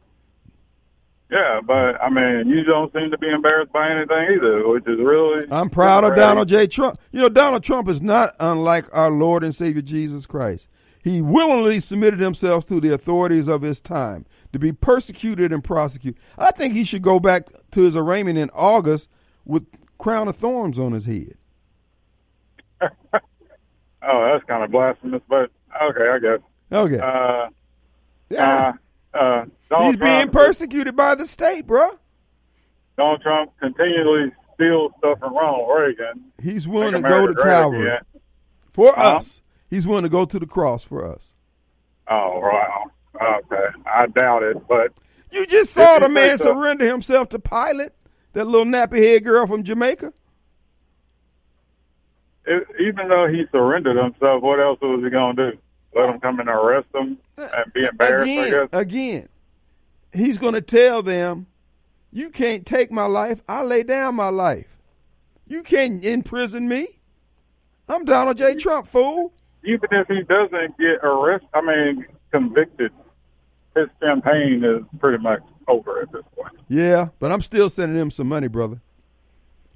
Yeah, but I mean, you don't seem to be embarrassed by anything either, which is really. I'm proud of Donald J. Trump. You know, Donald Trump is not unlike our Lord and Savior Jesus Christ. He willingly submitted himself to the authorities of his time to be persecuted and prosecuted. I think he should go back to his arraignment in August with crown of thorns on his head. Oh, that's kind of blasphemous, but okay, I guess. Okay. Uh, yeah. uh, uh, He's being persecuted by the state, bro. Donald Trump continually steals stuff from Ronald Reagan. He's willing to go to Calvary for us. He's willing to go to the cross for us. Oh, wow. Okay. I doubt it, but You just saw the man surrender himself to Pilate, that little nappy head girl from Jamaica. it, even though he surrendered himself, what else was he going to do? Let him come and arrest him and be embarrassed, I again, guess? again, he's going to tell them, "You can't take my life. I lay down my life. You can't imprison me. I'm Donald J. Trump, fool." Even if he doesn't get arrested, I mean, convicted, his campaign is pretty much over at this point. Yeah, but I'm still sending him some money, brother.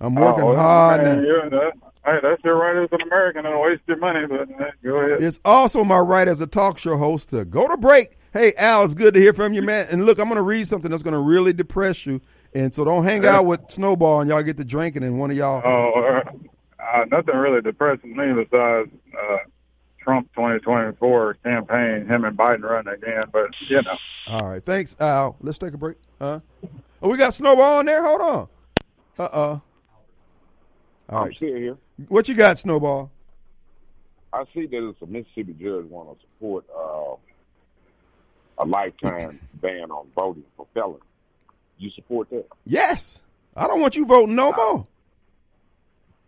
I'm working Oh, hard man, yeah, that, hey, that's your right as an American to waste your money, but go ahead. It's also my right as a talk show host to go to break. Hey, Al, it's good to hear from you, man. And look, I'm going to read something that's going to really depress you. And so don't hang out with Snowball and y'all get to drinking and one of y'all. Oh, uh, uh, nothing really depresses me besides uh, Trump 2024 campaign, him and Biden running again. But you know, All right. Thanks, Al. Let's take a break. Huh? Oh, we got Snowball in there? Hold on. Uh uh All I'm still here. What you got, Snowball? I see that it's a Mississippi judge want to support uh, a lifetime ban on voting for felons. You support that? Yes. I don't want you voting no more.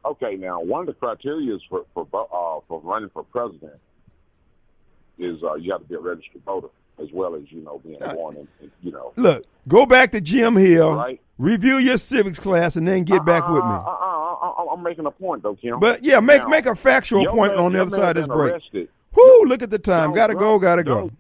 Okay, now one of the criteria for for uh, for running for president is uh, you have to be a registered voter as well as you know being born in, in you know. Look, go back to Jim Hill, Right. review your civics class, and then get back with Uh, me. uh, uh, uh, I'm making a point though, Kim. But yeah, make Now, make a factual point man- on the other side of this break. arrested. Whoo, look at the time. Gotta go, gotta go.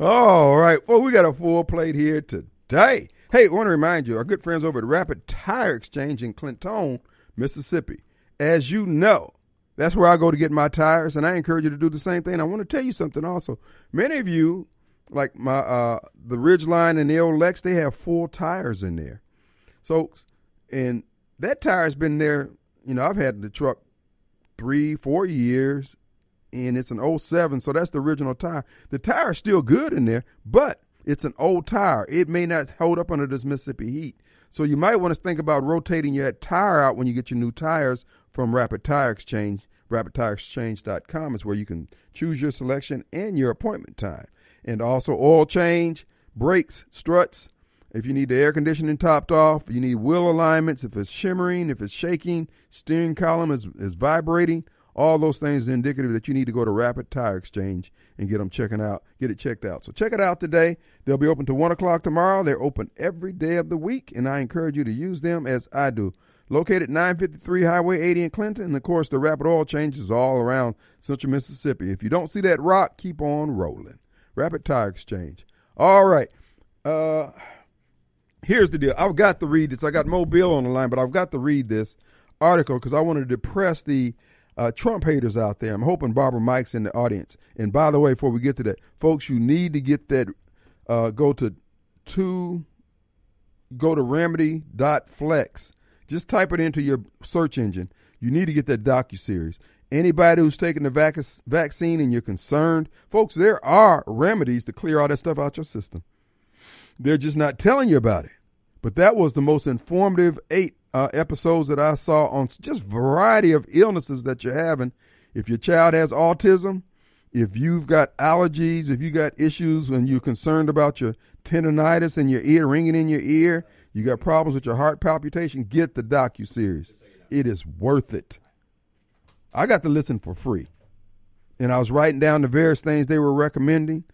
All right. Well, we got a full plate here today. Hey, I want to remind you, our good friends over at Rapid Tire Exchange in Clinton, Mississippi. As you know, that's where I go to get my tires, and I encourage you to do the same thing. I want to tell you something also. Many of you, like my uh, the Ridgeline and the old Lex, they have full tires in there. So, and that tire's been there. You know, I've had the truck three, four years, and it's an 07, so that's the original tire. The tire's still good in there, but It's an old tire. It may not hold up under this Mississippi heat. So you might want to think about rotating your tire out when you get your new tires from Rapid Tire Exchange. RapidTireExchange.com is where you can choose your selection and your appointment time. And also oil change, brakes, struts. If you need the air conditioning topped off, you need wheel alignments, if it's shimmering, if it's shaking, steering column is, is vibrating, all those things indicative that you need to go to Rapid Tire Exchange and get them checking out, get it checked out. So check it out today. They'll be open to one o'clock tomorrow. They're open every day of the week, and I encourage you to use them as I do. Located 953 Highway 80 in Clinton, and of course the Rapid Oil Change is all around Central Mississippi. If you don't see that rock, keep on rolling. Rapid Tire Exchange. All right. Uh, here's the deal. I've got to read this. I got Mobile on the line, but I've got to read this article because I want to depress the uh, Trump haters out there. I'm hoping Barbara Mike's in the audience. And by the way, before we get to that, folks, you need to get that. Uh, go to two. Go to remedy.flex. Just type it into your search engine. You need to get that docu series. Anybody who's taking the vac- vaccine and you're concerned, folks, there are remedies to clear all that stuff out your system. They're just not telling you about it. But that was the most informative eight uh, episodes that I saw on just variety of illnesses that you're having. If your child has autism, if you've got allergies, if you got issues and you're concerned about your tendonitis and your ear ringing in your ear, you got problems with your heart palpitation, get the docu series. It is worth it. I got to listen for free. And I was writing down the various things they were recommending.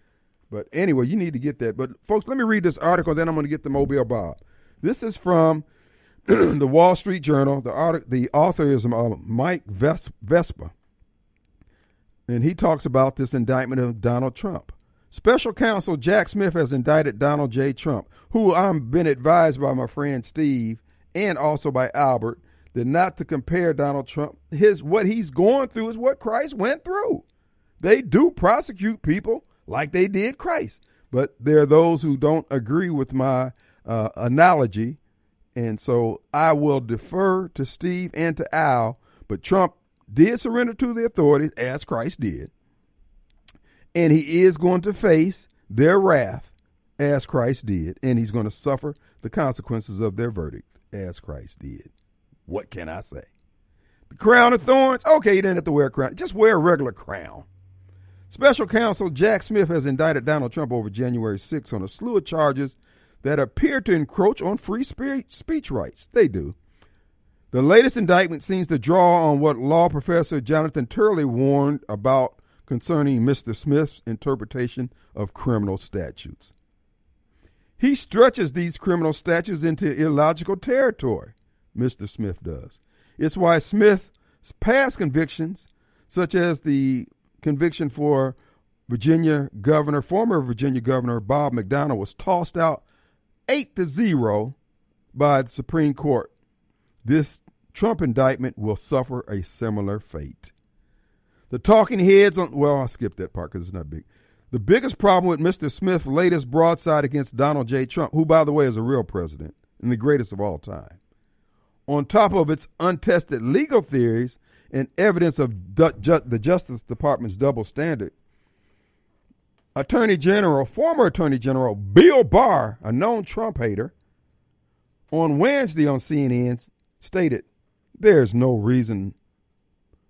But anyway, you need to get that. But folks, let me read this article, then I'm going to get the Mobile Bob. This is from the Wall Street Journal. The, art- the author is uh, Mike Ves- Vespa. And he talks about this indictment of Donald Trump. Special counsel Jack Smith has indicted Donald J. Trump, who I've been advised by my friend Steve and also by Albert that not to compare Donald Trump. His what he's going through is what Christ went through. They do prosecute people like they did Christ, but there are those who don't agree with my uh, analogy, and so I will defer to Steve and to Al. But Trump did surrender to the authorities as Christ did, and he is going to face their wrath as Christ did, and he's going to suffer the consequences of their verdict as Christ did. What can I say? The crown of thorns? Okay, you didn't have to wear a crown. Just wear a regular crown. Special counsel Jack Smith has indicted Donald Trump over January 6 on a slew of charges that appear to encroach on free speech rights. They do. The latest indictment seems to draw on what law professor Jonathan Turley warned about concerning Mr. Smith's interpretation of criminal statutes. He stretches these criminal statutes into illogical territory. Mr. Smith does. It's why Smith's past convictions, such as the conviction for Virginia Governor, former Virginia Governor Bob McDonnell, was tossed out 8 to 0 by the Supreme Court. This Trump indictment will suffer a similar fate. The talking heads on, well, I'll skip that part because it's not big. The biggest problem with Mr. Smith's latest broadside against Donald J. Trump, who, by the way, is a real president and the greatest of all time, on top of its untested legal theories and evidence of the Justice Department's double standard. Attorney General, former Attorney General Bill Barr, a known Trump hater, on Wednesday on CNN stated, "There's no reason.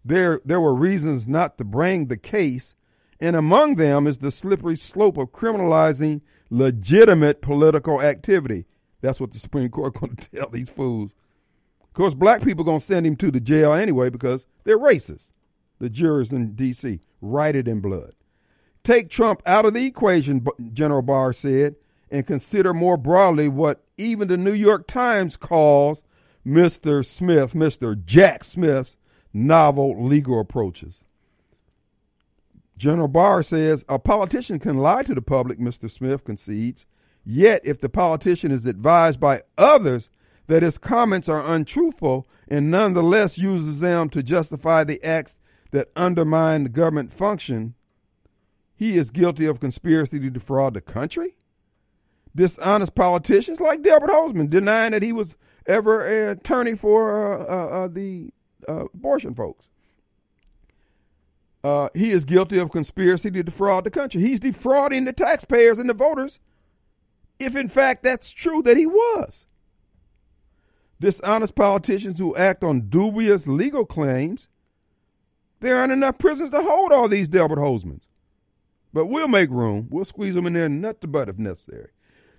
There, there were reasons not to bring the case, and among them is the slippery slope of criminalizing legitimate political activity." That's what the Supreme Court going to tell these fools. Of course, black people going to send him to the jail anyway because they're racist. The jurors in D.C. write it in blood. Take Trump out of the equation, General Barr said, and consider more broadly what even the New York Times calls Mr. Smith, Mr. Jack Smith's novel legal approaches. General Barr says a politician can lie to the public, Mr. Smith concedes. Yet, if the politician is advised by others that his comments are untruthful and nonetheless uses them to justify the acts that undermine the government function, he is guilty of conspiracy to defraud the country? Dishonest politicians like Delbert Hosemann denying that he was ever an attorney for uh, uh, uh, the uh, abortion folks. Uh, he is guilty of conspiracy to defraud the country. He's defrauding the taxpayers and the voters if in fact that's true that he was. Dishonest politicians who act on dubious legal claims, there aren't enough prisons to hold all these Delbert Hosemanns. But we'll make room. We'll squeeze them in there nut to butt if necessary.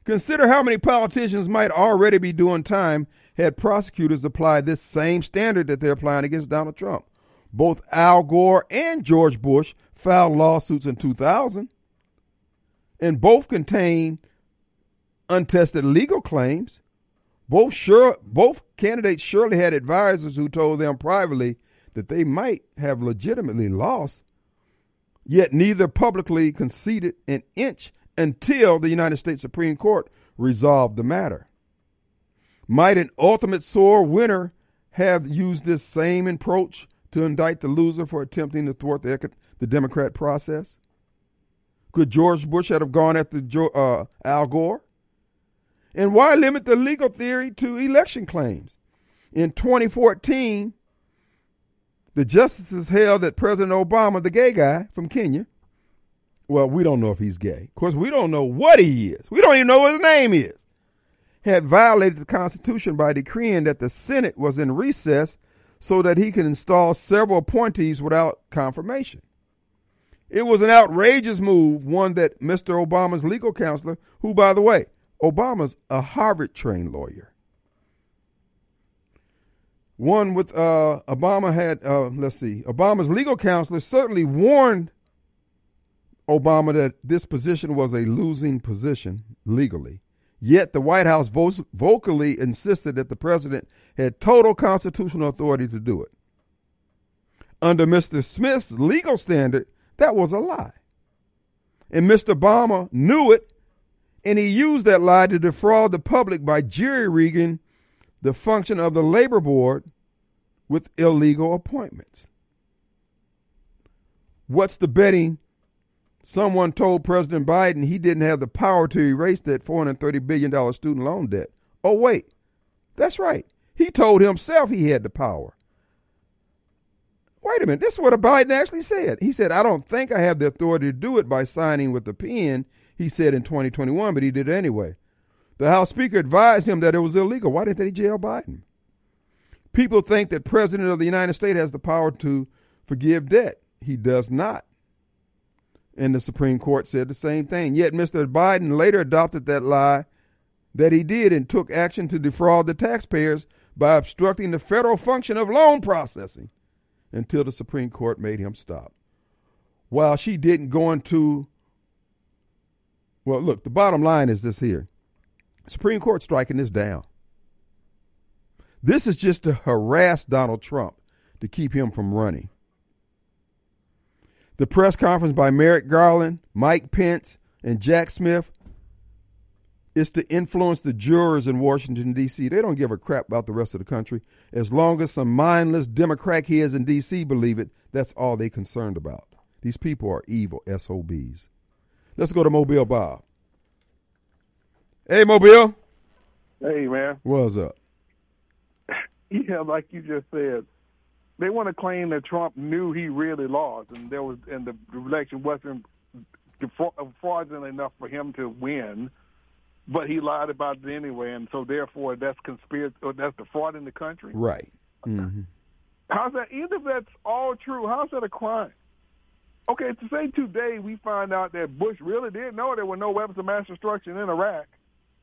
Consider how many politicians might already be doing time had prosecutors applied this same standard that they're applying against Donald Trump. Both Al Gore and George Bush filed lawsuits in 2000, and both contained untested legal claims. Both sure both candidates surely had advisors who told them privately that they might have legitimately lost, yet neither publicly conceded an inch until the United States Supreme Court resolved the matter. Might an ultimate sore winner have used this same approach to indict the loser for attempting to thwart the, the Democrat process? Could George Bush have gone after uh, Al Gore? And why limit the legal theory to election claims? In 2014, the justices held that President Obama, the gay guy from Kenya, well, we don't know if he's gay. Of course, we don't know what he is. We don't even know what his name is. Had violated the Constitution by decreeing that the Senate was in recess so that he could install several appointees without confirmation. It was an outrageous move, one that Mr. Obama's legal counselor, who, by the way, Obama's a Harvard trained lawyer. One with uh, Obama had, uh, let's see, Obama's legal counselor certainly warned Obama that this position was a losing position legally. Yet the White House vo- vocally insisted that the president had total constitutional authority to do it. Under Mr. Smith's legal standard, that was a lie. And Mr. Obama knew it, and he used that lie to defraud the public by jury rigging the function of the labor board with illegal appointments. What's the betting Someone told President Biden he didn't have the power to erase that $430 billion student loan debt. Oh, wait. That's right. He told himself he had the power. Wait a minute. This is what Biden actually said. He said, I don't think I have the authority to do it by signing with the pen, he said in 2021, but he did it anyway. The House Speaker advised him that it was illegal. Why didn't they jail Biden? People think that President of the United States has the power to forgive debt. He does not. And the Supreme Court said the same thing. Yet Mr. Biden later adopted that lie that he did and took action to defraud the taxpayers by obstructing the federal function of loan processing until the Supreme Court made him stop. While she didn't go into, well, look, the bottom line is this here Supreme Court striking this down. This is just to harass Donald Trump to keep him from running. The press conference by Merrick Garland, Mike Pence, and Jack Smith is to influence the jurors in Washington, D.C. They don't give a crap about the rest of the country. As long as some mindless Democrat heads in D.C. believe it, that's all they're concerned about. These people are evil SOBs. Let's go to Mobile Bob. Hey, Mobile. Hey, man. What's up? Yeah, like you just said, they want to claim that Trump knew he really lost, and there was and the election wasn't fraudulent enough for him to win, but he lied about it anyway, and so therefore that's conspiracy. Or that's the fraud in the country. Right. Mm-hmm. How's that? Either that's all true. How's that a crime? Okay, to say today we find out that Bush really did know there were no weapons of mass destruction in Iraq,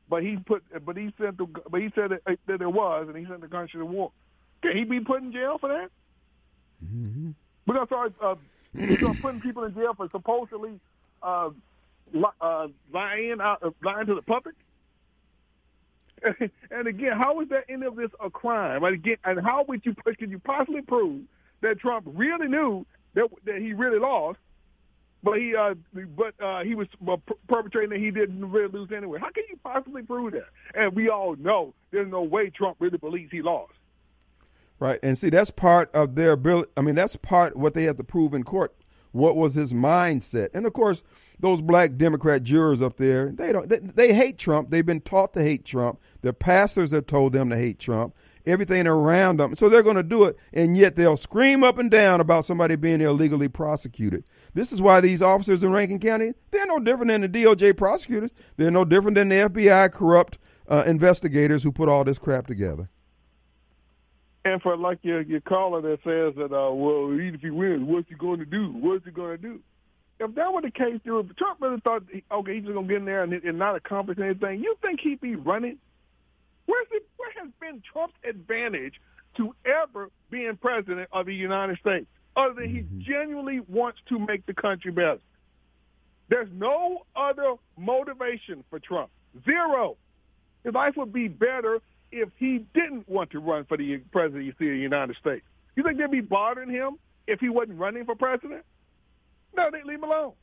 but he put, but he sent the, but he said that, that there was, and he sent the country to war. Can he be put in jail for that? Mm-hmm. We're gonna start uh, we're gonna putting people in jail for supposedly uh, li- uh, lying out, uh, lying to the public. and again, how is that any of this a crime? And again, and how would you could you possibly prove that Trump really knew that that he really lost, but he uh, but uh, he was uh, perpetrating that he didn't really lose anyway? How can you possibly prove that? And we all know there's no way Trump really believes he lost. Right. And see, that's part of their ability. I mean, that's part what they have to prove in court. What was his mindset? And of course, those black Democrat jurors up there, they don't they, they hate Trump. They've been taught to hate Trump. Their pastors have told them to hate Trump. Everything around them. So they're going to do it, and yet they'll scream up and down about somebody being illegally prosecuted. This is why these officers in Rankin County, they're no different than the DOJ prosecutors. They're no different than the FBI corrupt uh, investigators who put all this crap together. And for like your your caller that says that, uh, well, even if he wins, what's he going to do? What's he going to do? If that were the case, Trump really thought, okay, he's just going to get in there and, and not accomplish anything, you think he'd be running? Where's it, where has been Trump's advantage to ever being president of the United States, other than he mm-hmm. genuinely wants to make the country better? There's no other motivation for Trump. Zero. His life would be better if he didn't want to run for the presidency of the United States. You think they'd be bothering him if he wasn't running for president? No, they'd leave him alone.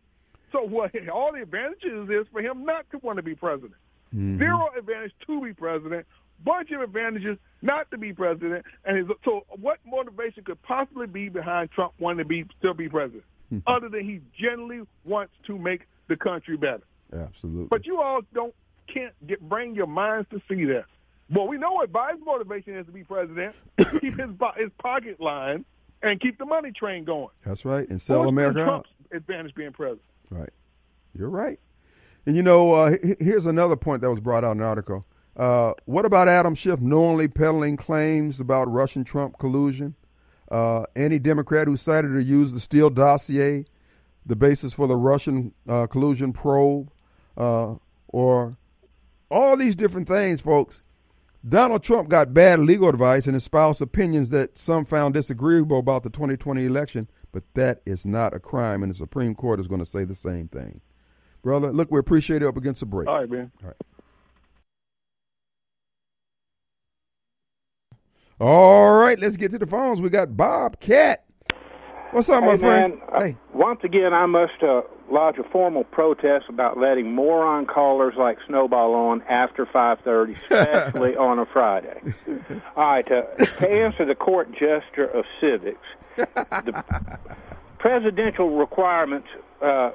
So what all the advantages is for him not to want to be president. Mm-hmm. Zero advantage to be president, bunch of advantages not to be president. And his, so what motivation could possibly be behind Trump wanting to be still be president, mm-hmm. other than he generally wants to make the country better? Absolutely. But you all don't can't get bring your minds to see that. Well, we know what Biden's motivation is to be president: keep his his pocket line and keep the money train going. That's right, and sell America Trump's out. advantage being president. Right, you're right. And you know, uh, here's another point that was brought out in the article. Uh, what about Adam Schiff knowingly peddling claims about Russian Trump collusion? Uh, any Democrat who cited or used the Steele dossier, the basis for the Russian uh, collusion probe, uh, or all these different things, folks. Donald Trump got bad legal advice and espoused opinions that some found disagreeable about the 2020 election, but that is not a crime, and the Supreme Court is going to say the same thing. Brother, look, we appreciate it up against the break. All right, man. All right. All right, let's get to the phones. We got Bob Cat. What's up, hey, my friend? Man, hey. once again, I must uh, lodge a formal protest about letting moron callers like Snowball on after 5:30, especially on a Friday. All right, uh, to answer the court gesture of civics, the presidential requirements uh,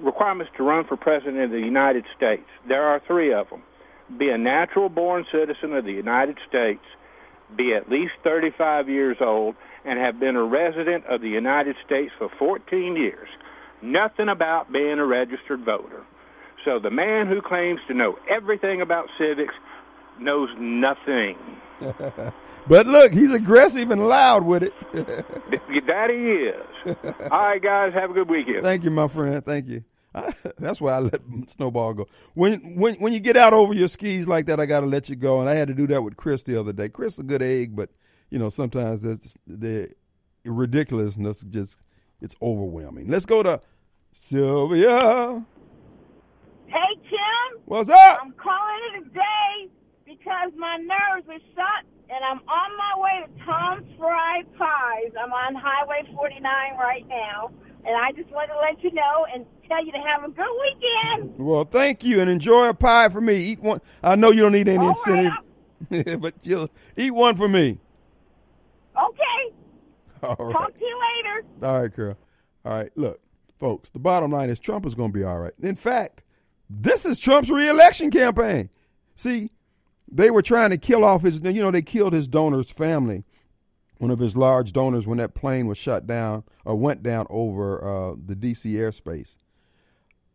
requirements to run for president of the United States. There are three of them: be a natural-born citizen of the United States, be at least 35 years old, and have been a resident of the United States for 14 years. Nothing about being a registered voter. So the man who claims to know everything about civics knows nothing. but look, he's aggressive and loud with it. that he is. All right, guys, have a good weekend. Thank you, my friend. Thank you. that's why I let Snowball go. When when when you get out over your skis like that, I got to let you go. And I had to do that with Chris the other day. Chris a good egg, but you know sometimes that's the ridiculousness just it's overwhelming. Let's go to Sylvia. Hey, Kim. What's up? I'm calling it a day because my nerves are shot and I'm on my way to Tom's Fried Pies. I'm on Highway 49 right now. And I just want to let you know and tell you to have a good weekend. Well, thank you and enjoy a pie for me. Eat one. I know you don't need any All incentive, right, but you'll eat one for me. Okay. All right. Talk to you later. All right, girl. All right. Look, folks, the bottom line is Trump is going to be all right. In fact, this is Trump's reelection campaign. See, they were trying to kill off his, you know, they killed his donor's family, one of his large donors, when that plane was shut down or went down over uh, the D.C. airspace.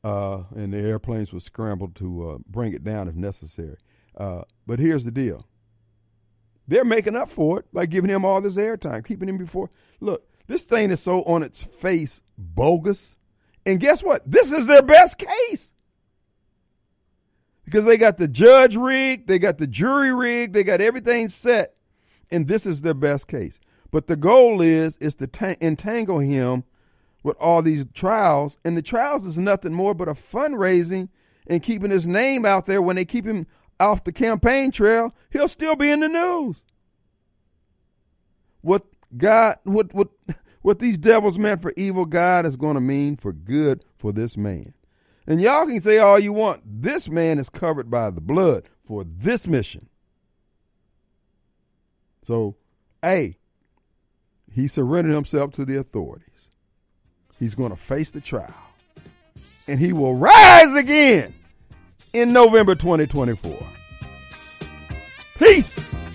Uh, and the airplanes were scrambled to uh, bring it down if necessary. Uh, but here's the deal they're making up for it by giving him all this airtime, keeping him before. Look, this thing is so on its face bogus. And guess what? This is their best case. Because they got the judge rigged, they got the jury rigged, they got everything set. And this is their best case. But the goal is is to t- entangle him with all these trials. And the trials is nothing more but a fundraising and keeping his name out there when they keep him off the campaign trail, he'll still be in the news. What God, what what what these devils meant for evil, God is going to mean for good for this man. And y'all can say all you want. This man is covered by the blood for this mission. So, A, he surrendered himself to the authorities. He's going to face the trial. And he will rise again in November 2024. Peace.